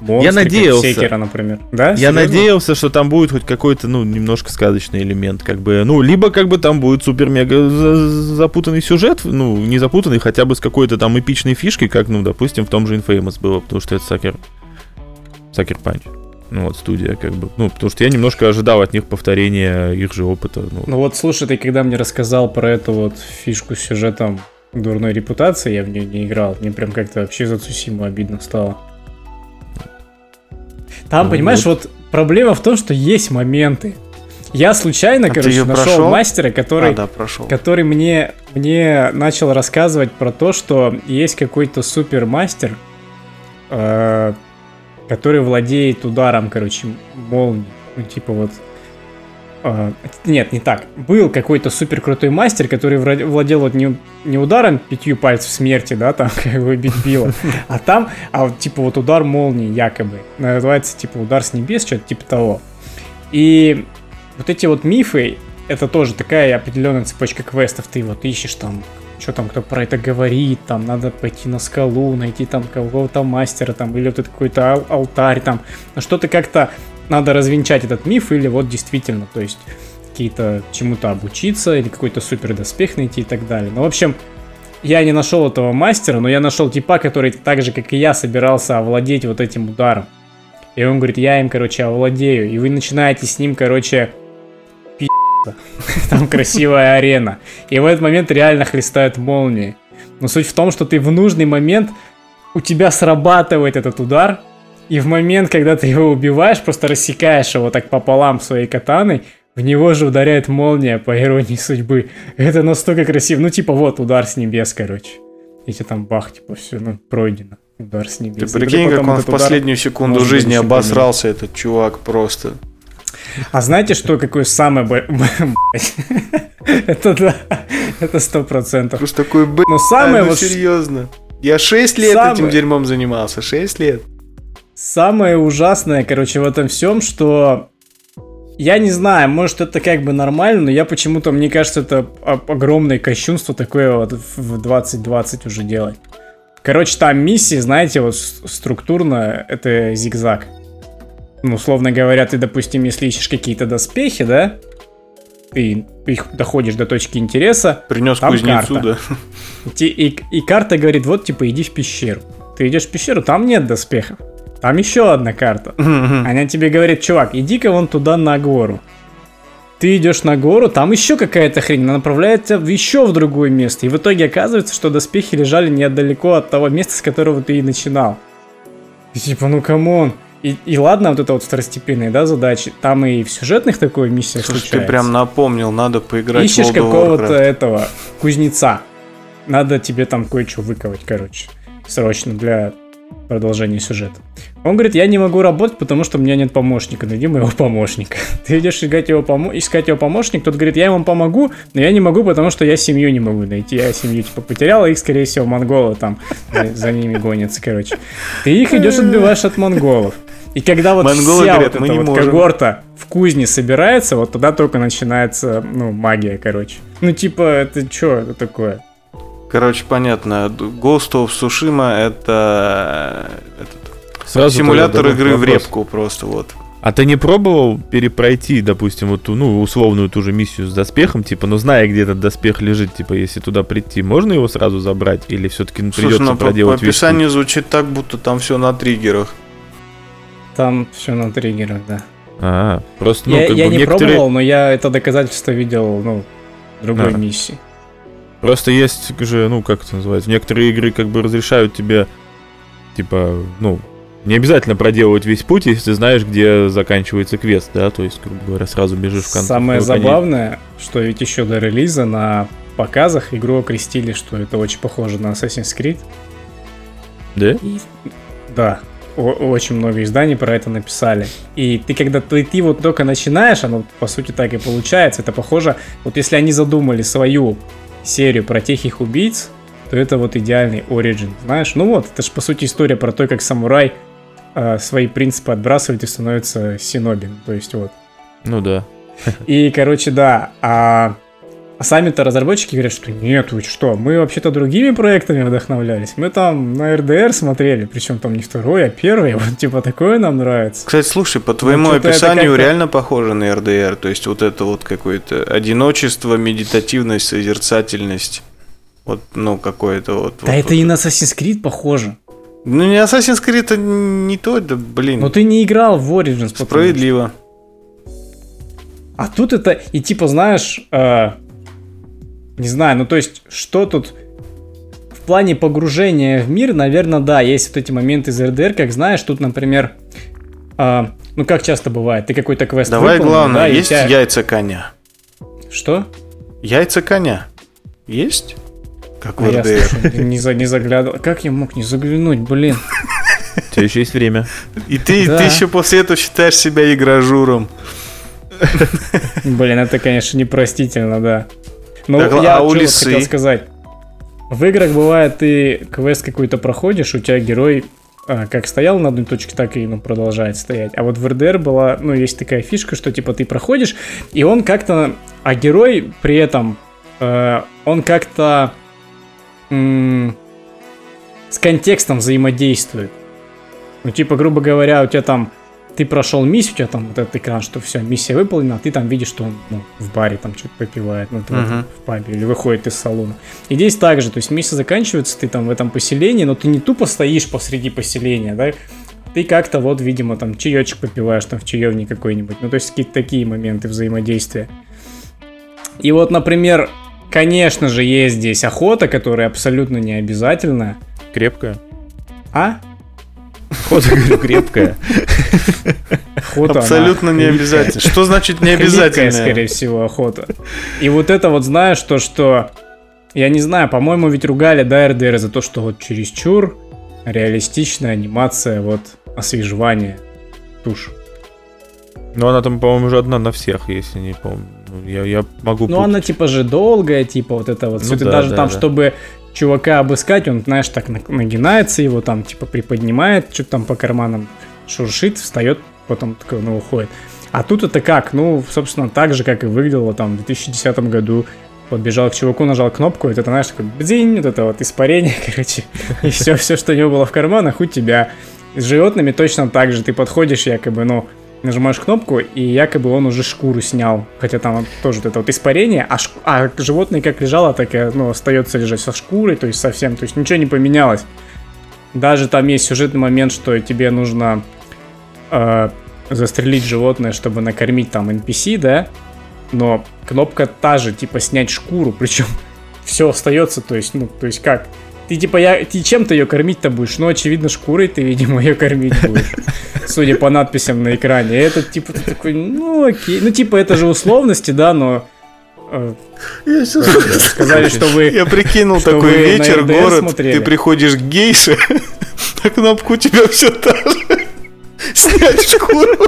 Монстры, я надеялся. Секера, например. Да? Я Серьезно? надеялся, что там будет хоть какой-то, ну, немножко сказочный элемент, как бы, ну, либо как бы там будет супер-мега запутанный сюжет, ну, не запутанный, хотя бы с какой-то там эпичной фишкой, как, ну, допустим, в том же Infamous было, потому что это Сакер, Сакер Панч ну вот студия как бы, ну потому что я немножко ожидал от них повторения их же опыта. Ну, ну вот слушай, ты когда мне рассказал про эту вот фишку с сюжетом дурной репутации, я в нее не играл, мне прям как-то вообще за Цусиму обидно стало. Там, ну, понимаешь, вот. вот проблема в том, что есть моменты. Я случайно, а короче, нашел прошел? мастера, который, а, да, прошел. который мне, мне начал рассказывать про то, что есть какой-то супермастер, э, который владеет ударом, короче, молнии. Ну, типа вот... Э, нет, не так. Был какой-то супер крутой мастер, который владел вот не, не ударом пятью пальцев смерти, да, там, *laughs* как бы бить било, а там, а вот, типа вот удар молнии якобы. Называется, типа, удар с небес, что-то типа того. И вот эти вот мифы, это тоже такая определенная цепочка квестов. Ты вот ищешь там что там кто про это говорит, там надо пойти на скалу, найти там какого-то мастера, там, или вот это какой-то ал- алтарь, там, ну что-то как-то надо развенчать этот миф, или вот действительно, то есть какие-то чему-то обучиться, или какой-то супер доспех найти и так далее. Ну, в общем, я не нашел этого мастера, но я нашел типа, который так же, как и я, собирался овладеть вот этим ударом. И он говорит, я им, короче, овладею. И вы начинаете с ним, короче, *laughs* Там красивая арена. И в этот момент реально хлестают молнии. Но суть в том, что ты в нужный момент, у тебя срабатывает этот удар, и в момент, когда ты его убиваешь, просто рассекаешь его так пополам своей катаной, в него же ударяет молния, по иронии судьбы. Это настолько красиво. Ну, типа, вот, удар с небес, короче. И тебе там бах, типа, все, ну, пройдено. Удар с небес. Ты прикинь, как он в последнюю секунду жизни обосрался, этот чувак, просто. А знаете, что какое самое... *laughs* Это да, это сто процентов. Просто такой, блин, Но самое вот... серьезно. Я 6 лет этим дерьмом занимался, 6 лет. Самое ужасное, короче, в этом всем, что я не знаю, может это как бы нормально, но я почему-то, мне кажется, это огромное кощунство такое вот в 2020 уже делать. Короче, там миссии, знаете, вот структурно это зигзаг. Ну, условно говоря, ты, допустим, если ищешь какие-то доспехи, да, ты их доходишь до точки интереса. Принес там кузнецу, карта. да. *laughs* И, и, и карта говорит, вот, типа, иди в пещеру. Ты идешь в пещеру, там нет доспехов. Там еще одна карта. Она тебе говорит, чувак, иди-ка вон туда на гору. Ты идешь на гору, там еще какая-то хрень, она направляет тебя еще в другое место. И в итоге оказывается, что доспехи лежали недалеко от того места, с которого ты и начинал. И типа, ну come on. И, и ладно, вот это вот второстепенные, да, задачи. Там и в сюжетных такой миссиях Слушай, случается. ты прям напомнил, надо поиграть Ищешь в какого-то этого кузнеца. Надо тебе там кое-что выковать, короче. Срочно для продолжение сюжета. Он говорит, я не могу работать, потому что у меня нет помощника, найди моего помощника. *laughs* Ты идешь искать его, помо... искать его помощник, тот говорит, я вам помогу, но я не могу, потому что я семью не могу найти. Я семью типа потерял, их, скорее всего, монголы там за ними гонятся, короче. Ты их идешь отбиваешь от монголов. И когда вот Монголы вся говорят, вот эта вот можем. когорта в кузне собирается, вот тогда только начинается, ну, магия, короче. Ну, типа, это что это такое? Короче, понятно. Ghost of Tsushima это, это Сразу симулятор игры вопрос. в репку просто вот. А ты не пробовал перепройти, допустим, вот ту, ну, условную ту же миссию с доспехом, типа, ну, зная, где этот доспех лежит, типа, если туда прийти, можно его сразу забрать? Или все-таки ну, придется ну, проделать по, по описанию звучит так, будто там все на триггерах. Там все на триггерах, да. А, просто, ну, я, как я бы не некоторые... пробовал, но я это доказательство видел, ну, в другой а. миссии. Просто есть же, ну, как это называется, некоторые игры как бы разрешают тебе, типа, ну, не обязательно проделывать весь путь, если ты знаешь, где заканчивается квест, да, то есть, грубо говоря, сразу бежишь в конце. Самое забавное, что ведь еще до релиза на показах игру окрестили, что это очень похоже на Assassin's Creed. Да? И... Да, очень много изданий про это написали. И ты когда ты, ты вот только начинаешь, оно по сути так и получается. Это похоже, вот если они задумали свою серию про тихих убийц, то это вот идеальный оригин, знаешь? Ну вот, это же по сути история про то, как самурай э, свои принципы отбрасывает и становится синобин, то есть вот. Ну да. И, короче, да, а а сами-то разработчики говорят, что нет, вы что, мы вообще-то другими проектами вдохновлялись. Мы там на РДР смотрели, причем там не второй, а первый. *laughs* Вот типа такое нам нравится. Кстати, слушай, по твоему ну, описанию реально похоже на РДР. То есть вот это вот какое-то одиночество, медитативность, созерцательность. Вот, ну, какое-то вот. Да вот, это вот. и на Assassin's Creed похоже. Ну, не Assassin's Creed, это не то, да, блин. Но ты не играл в Origins. Справедливо. А тут это, и типа, знаешь, э, не знаю, ну то есть, что тут в плане погружения в мир, наверное, да, есть вот эти моменты из РДР, как знаешь, тут, например, э, ну как часто бывает, ты какой-то квест Давай выполнил, главное, да, есть тебя... яйца коня. Что? Яйца коня. Есть? Как в а РДР. Я, слушай, не, за, не заглядывал. Как я мог не заглянуть, блин? У тебя еще есть время. И ты, да. ты еще после этого считаешь себя игражуром. Блин, это, конечно, непростительно, да. Ну, так, я а что хотел сказать. В играх бывает, ты квест какой-то проходишь, у тебя герой а, как стоял на одной точке, так и ну, продолжает стоять. А вот в РДР была, ну, есть такая фишка, что типа ты проходишь, и он как-то, а герой при этом, э, он как-то м- с контекстом взаимодействует. Ну, типа, грубо говоря, у тебя там ты прошел миссию, у тебя там вот этот экран, что все, миссия выполнена, а ты там видишь, что он ну, в баре там что-то попивает, ну, uh-huh. в пабе, или выходит из салона. И здесь также, то есть миссия заканчивается, ты там в этом поселении, но ты не тупо стоишь посреди поселения, да, ты как-то вот, видимо, там чаечек попиваешь там в чаевне какой-нибудь. Ну, то есть какие-то такие моменты взаимодействия. И вот, например, конечно же, есть здесь охота, которая абсолютно не обязательна. Крепкая. А? Охота, говорю, крепкая. Охота, Абсолютно она не крепкая. обязательно. Что значит не обязательно? скорее всего, охота. И вот это вот, знаешь, то, что... Я не знаю, по-моему, ведь ругали, да, РДР за то, что вот чересчур реалистичная анимация вот освежевания туш. Но она там, по-моему, уже одна на всех, если не помню. Ну, Я, я могу Ну, путать. она типа же долгая, типа вот это вот. Ну всё. Ты да, даже да, там, да. чтобы чувака обыскать, он, знаешь, так на- нагинается его, там, типа, приподнимает, что-то там по карманам шуршит, встает, потом такой, ну, уходит. А тут это как? Ну, собственно, так же, как и выглядело там в 2010 году. Подбежал к чуваку, нажал кнопку, и это, знаешь, такой бдзинь, вот это вот испарение, *laughs* короче, и все, все, что у него было в карманах, у тебя. С животными точно так же, ты подходишь, якобы, ну, нажимаешь кнопку, и якобы он уже шкуру снял. Хотя там тоже вот это вот испарение, а, шк- а животное как лежало, так и ну, остается лежать со шкурой, то есть совсем, то есть ничего не поменялось. Даже там есть сюжетный момент, что тебе нужно э, застрелить животное, чтобы накормить там NPC, да? Но кнопка та же, типа снять шкуру, причем *laughs* все остается, то есть, ну, то есть как? Ты типа, я, ты чем-то ее кормить-то будешь? Ну, очевидно, шкурой ты, видимо, ее кормить будешь. Судя по надписям на экране. И это, типа, ты такой, ну, окей. Ну, типа, это же условности, да, но... э, Я щас- Сказали, что вы... Я прикинул Что такой вечер, город, смотрели? ты приходишь к гейше, на кнопку у тебя все та же. Снять шкуру.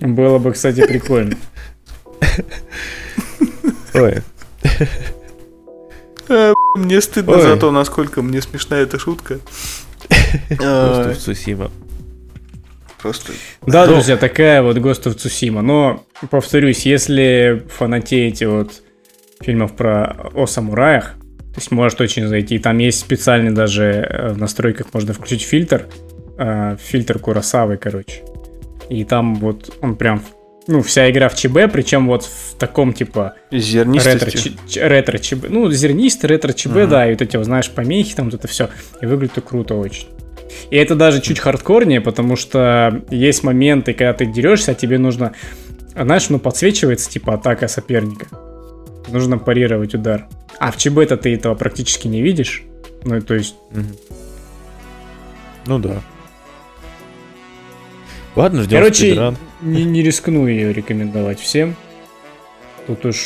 Было бы, кстати, прикольно. Ой, А, Мне стыдно Ой. за то, насколько мне смешна эта шутка. просто А, Цусима. Просто Да, Ну. друзья, такая вот of Tsushima. Но, повторюсь, если фанатеете от фильмов про о самураях, то есть может очень зайти. Там есть специальный даже э, в настройках можно включить фильтр. э, Фильтр Курасавы, короче. И там вот он прям, ну, вся игра в ЧБ, причем вот в таком типа ретро, зернистостью. чи- ч- ретро ЧБ. Ну, зернистый ретро ЧБ, Мгм. да, и вот эти, вот, знаешь, помехи, там вот это все. И выглядит это круто очень. И это даже чуть хардкорнее, потому что есть моменты, когда ты дерешься, а тебе нужно, знаешь, ну, подсвечивается, типа, атака соперника. Нужно парировать удар. А в ЧБ-то ты этого практически не видишь. Ну, то есть, Мгм. Ну да. Ладно, ждем короче, спидран. не, не рискну ее рекомендовать всем. Тут уж...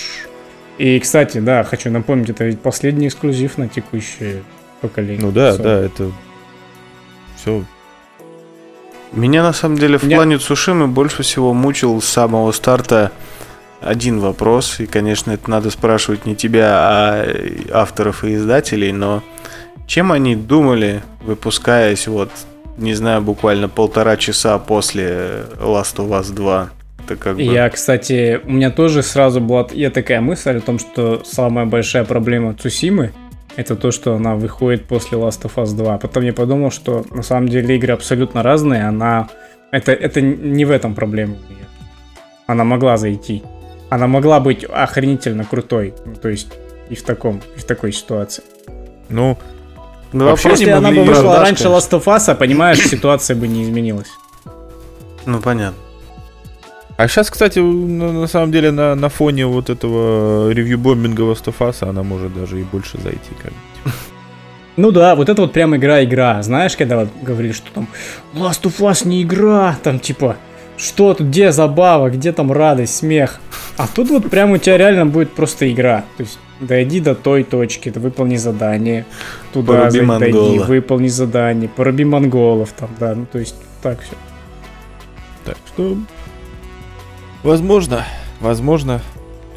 И, кстати, да, хочу напомнить, это ведь последний эксклюзив на текущее поколение. Ну да, Sony. да, это все. Меня на самом деле в Меня- плане Цушимы больше всего мучил с самого старта один вопрос. И, конечно, это надо спрашивать не тебя, а авторов и издателей, но чем они думали, выпускаясь вот, не знаю, буквально полтора часа после Last of Us 2? Это как бы... Я, кстати, у меня тоже сразу была я такая мысль о том, что самая большая проблема Цусимы это то, что она выходит после Last of Us 2. Потом я подумал, что на самом деле игры абсолютно разные, она... Это, это не в этом проблема. Она могла зайти. Она могла быть охренительно крутой. То есть и в таком, и в такой ситуации. Ну, Ну, вообще Если не она бы вышла продать, раньше конечно. Last of Us, а, понимаешь, ситуация бы не изменилась. Ну, понятно. а сейчас, кстати, на, на самом деле на, на фоне вот этого ревью-бомбинга Last of Us она может даже и больше зайти. Как бы. Ну да, вот это вот прям игра-игра. Знаешь, когда вот говорили, что там Last of Us не игра, там типа, что тут, где забава, где там радость, смех. А тут вот прям у тебя реально будет просто игра. То есть дойди до той точки, ты выполни задание. Туда Поруби дойди, монгола. выполни задание, пороби монголов там, да, ну то есть так все. Так что, возможно, возможно,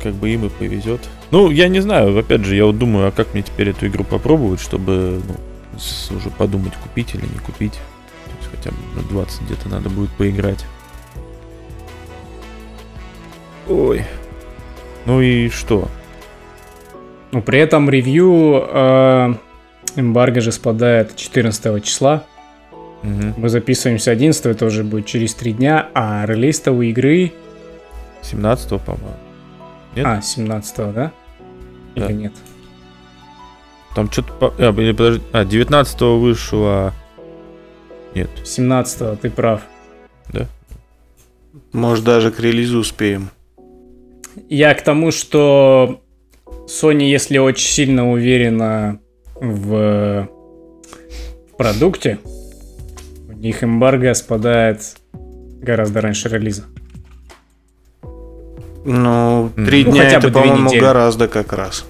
как бы им и повезет. Ну, я не знаю, опять же, я вот думаю, а как мне теперь эту игру попробовать, чтобы ну, уже подумать, купить или не купить. То есть хотя бы на 20 где-то надо будет поиграть. Ой. Ну и что? Ну при этом ревью э, эмбарго же спадает 14 числа. Мгм. Мы записываемся 11, это уже будет через 3 дня, а релиз-то у игры 17 по-моему. Нет? А, 17 да? Да. Или нет? Там что-то... По... А, подожди. А, 19 вышло... Нет. 17 ты прав. Да? Может, даже к релизу успеем. Я к тому, что Sony, если очень сильно уверена в, в продукте, у них эмбарго спадает гораздо раньше релиза. Ну, три ну, дня хотя это, бы по-моему, недели. гораздо как раз.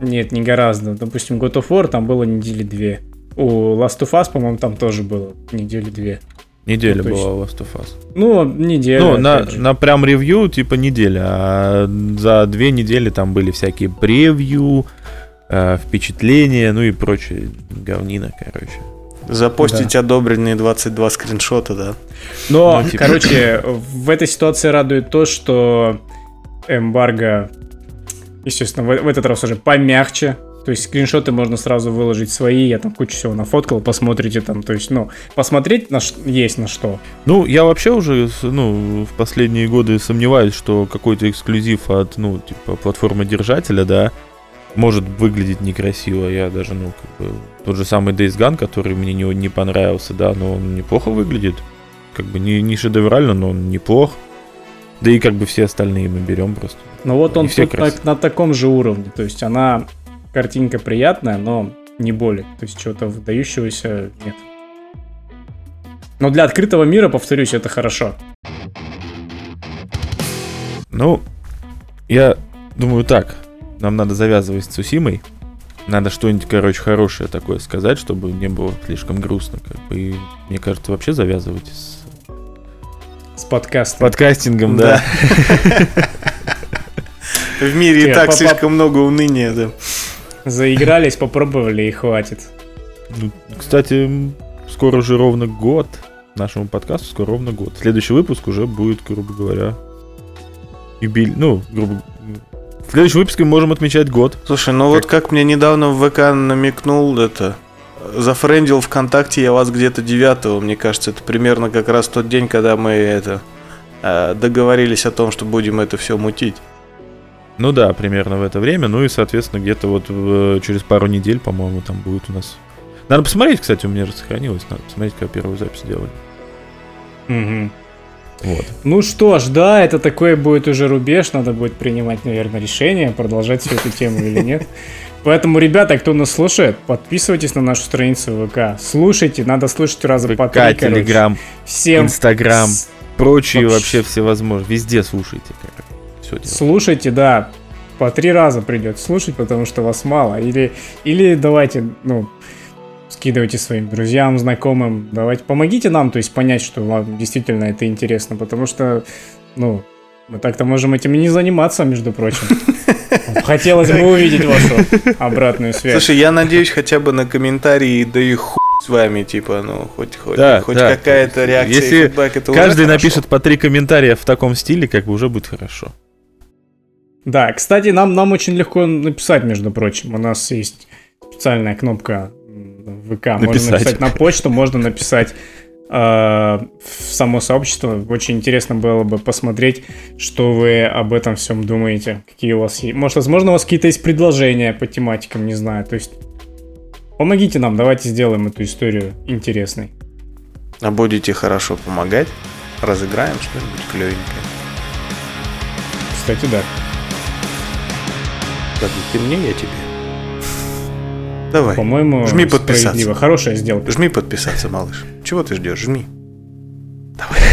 Нет, не гораздо. Допустим, God of War там было недели две. У Last of Us, по-моему, там тоже было недели две. Неделя ну, была у Last of Us. Ну, неделя. Ну, на, на прям ревью, типа неделя. А за две недели там были всякие превью, э, впечатления, ну и прочее говнина, короче. Запостить да. одобренные 22 скриншота, да. Но, ну, типа... короче, в этой ситуации радует то, что эмбарго, естественно, в, в этот раз уже помягче, то есть скриншоты можно сразу выложить свои, я там кучу всего нафоткал, посмотрите там, то есть, ну, посмотреть на ш... есть на что. Ну, я вообще уже, ну, в последние годы сомневаюсь, что какой-то эксклюзив от, ну, типа, платформы держателя, да, может выглядеть некрасиво. Я даже, ну, как бы, тот же самый Days Gone, который мне не, не понравился, да, но он неплохо выглядит. Как бы не, не шедеврально, но он неплох. Да и как бы все остальные мы берем просто. Ну вот он тут на, на таком же уровне. То есть она картинка приятная, но не более. То есть чего-то выдающегося нет. Но для открытого мира, повторюсь, это хорошо. Ну, я думаю так. Нам надо завязывать с Цусимой. Надо что-нибудь, короче, хорошее такое сказать, чтобы не было слишком грустно. Как бы. И мне кажется, вообще завязывать с... С подкастом. Подкастингом, да. *laughs* В мире и так слишком много уныния, да. Заигрались, попробовали и хватит. Ну, кстати, скоро уже ровно год нашему подкасту, скоро ровно год. Следующий выпуск уже будет, грубо говоря, юбилей, ну, грубо в следующем выпуске мы можем отмечать год. Слушай, ну как... вот как мне недавно в ВК намекнул это, зафрендил ВКонтакте я вас где-то 9 мне кажется, это примерно как раз тот день, когда мы это э, договорились о том, что будем это все мутить. Ну да, примерно в это время. Ну и, соответственно, где-то вот в, через пару недель, по-моему, там будет у нас. Надо посмотреть, кстати, у меня же сохранилось. Надо посмотреть, как первую запись делали. Угу. Вот. Ну что ж, да, это такой будет уже рубеж. Надо будет принимать, наверное, решение, продолжать всю эту тему или нет. Поэтому, ребята, кто нас слушает, подписывайтесь на нашу страницу ВК. Слушайте, надо слушать раза ВК, по три, Телеграм, Всем Инстаграм, прочие вообще, вообще всевозможные. Везде слушайте, короче все делать. Слушайте, да, по три раза придется слушать, потому что вас мало. Или, или давайте, ну, скидывайте своим друзьям, знакомым. Давайте, помогите нам, то есть понять, что вам действительно это интересно, потому что, ну, мы так-то можем этим и не заниматься, между прочим. *laughs* Хотелось бы увидеть вашу обратную связь. Слушай, я надеюсь хотя бы на комментарии, да и хуй с вами, типа, ну, хоть, хоть, да, хоть да. какая-то реакция Если фидбэк, это каждый напишет по три комментария в таком стиле, как бы уже будет хорошо. Да, кстати, нам, нам очень легко написать, между прочим. У нас есть специальная кнопка в ВК. Написать. Можно написать на почту, можно написать э, в само сообщество. Очень интересно было бы посмотреть, что вы об этом всем думаете. Какие у вас есть. Может, возможно, у вас какие-то есть предложения по тематикам, не знаю. То есть помогите нам, давайте сделаем эту историю интересной. А будете хорошо помогать? Разыграем что-нибудь клевенькое. Кстати, да ладно, ты мне, я тебе. Давай. По-моему, жми подписаться. Хорошая сделка. Жми подписаться, малыш. Чего ты ждешь? Жми. Давай.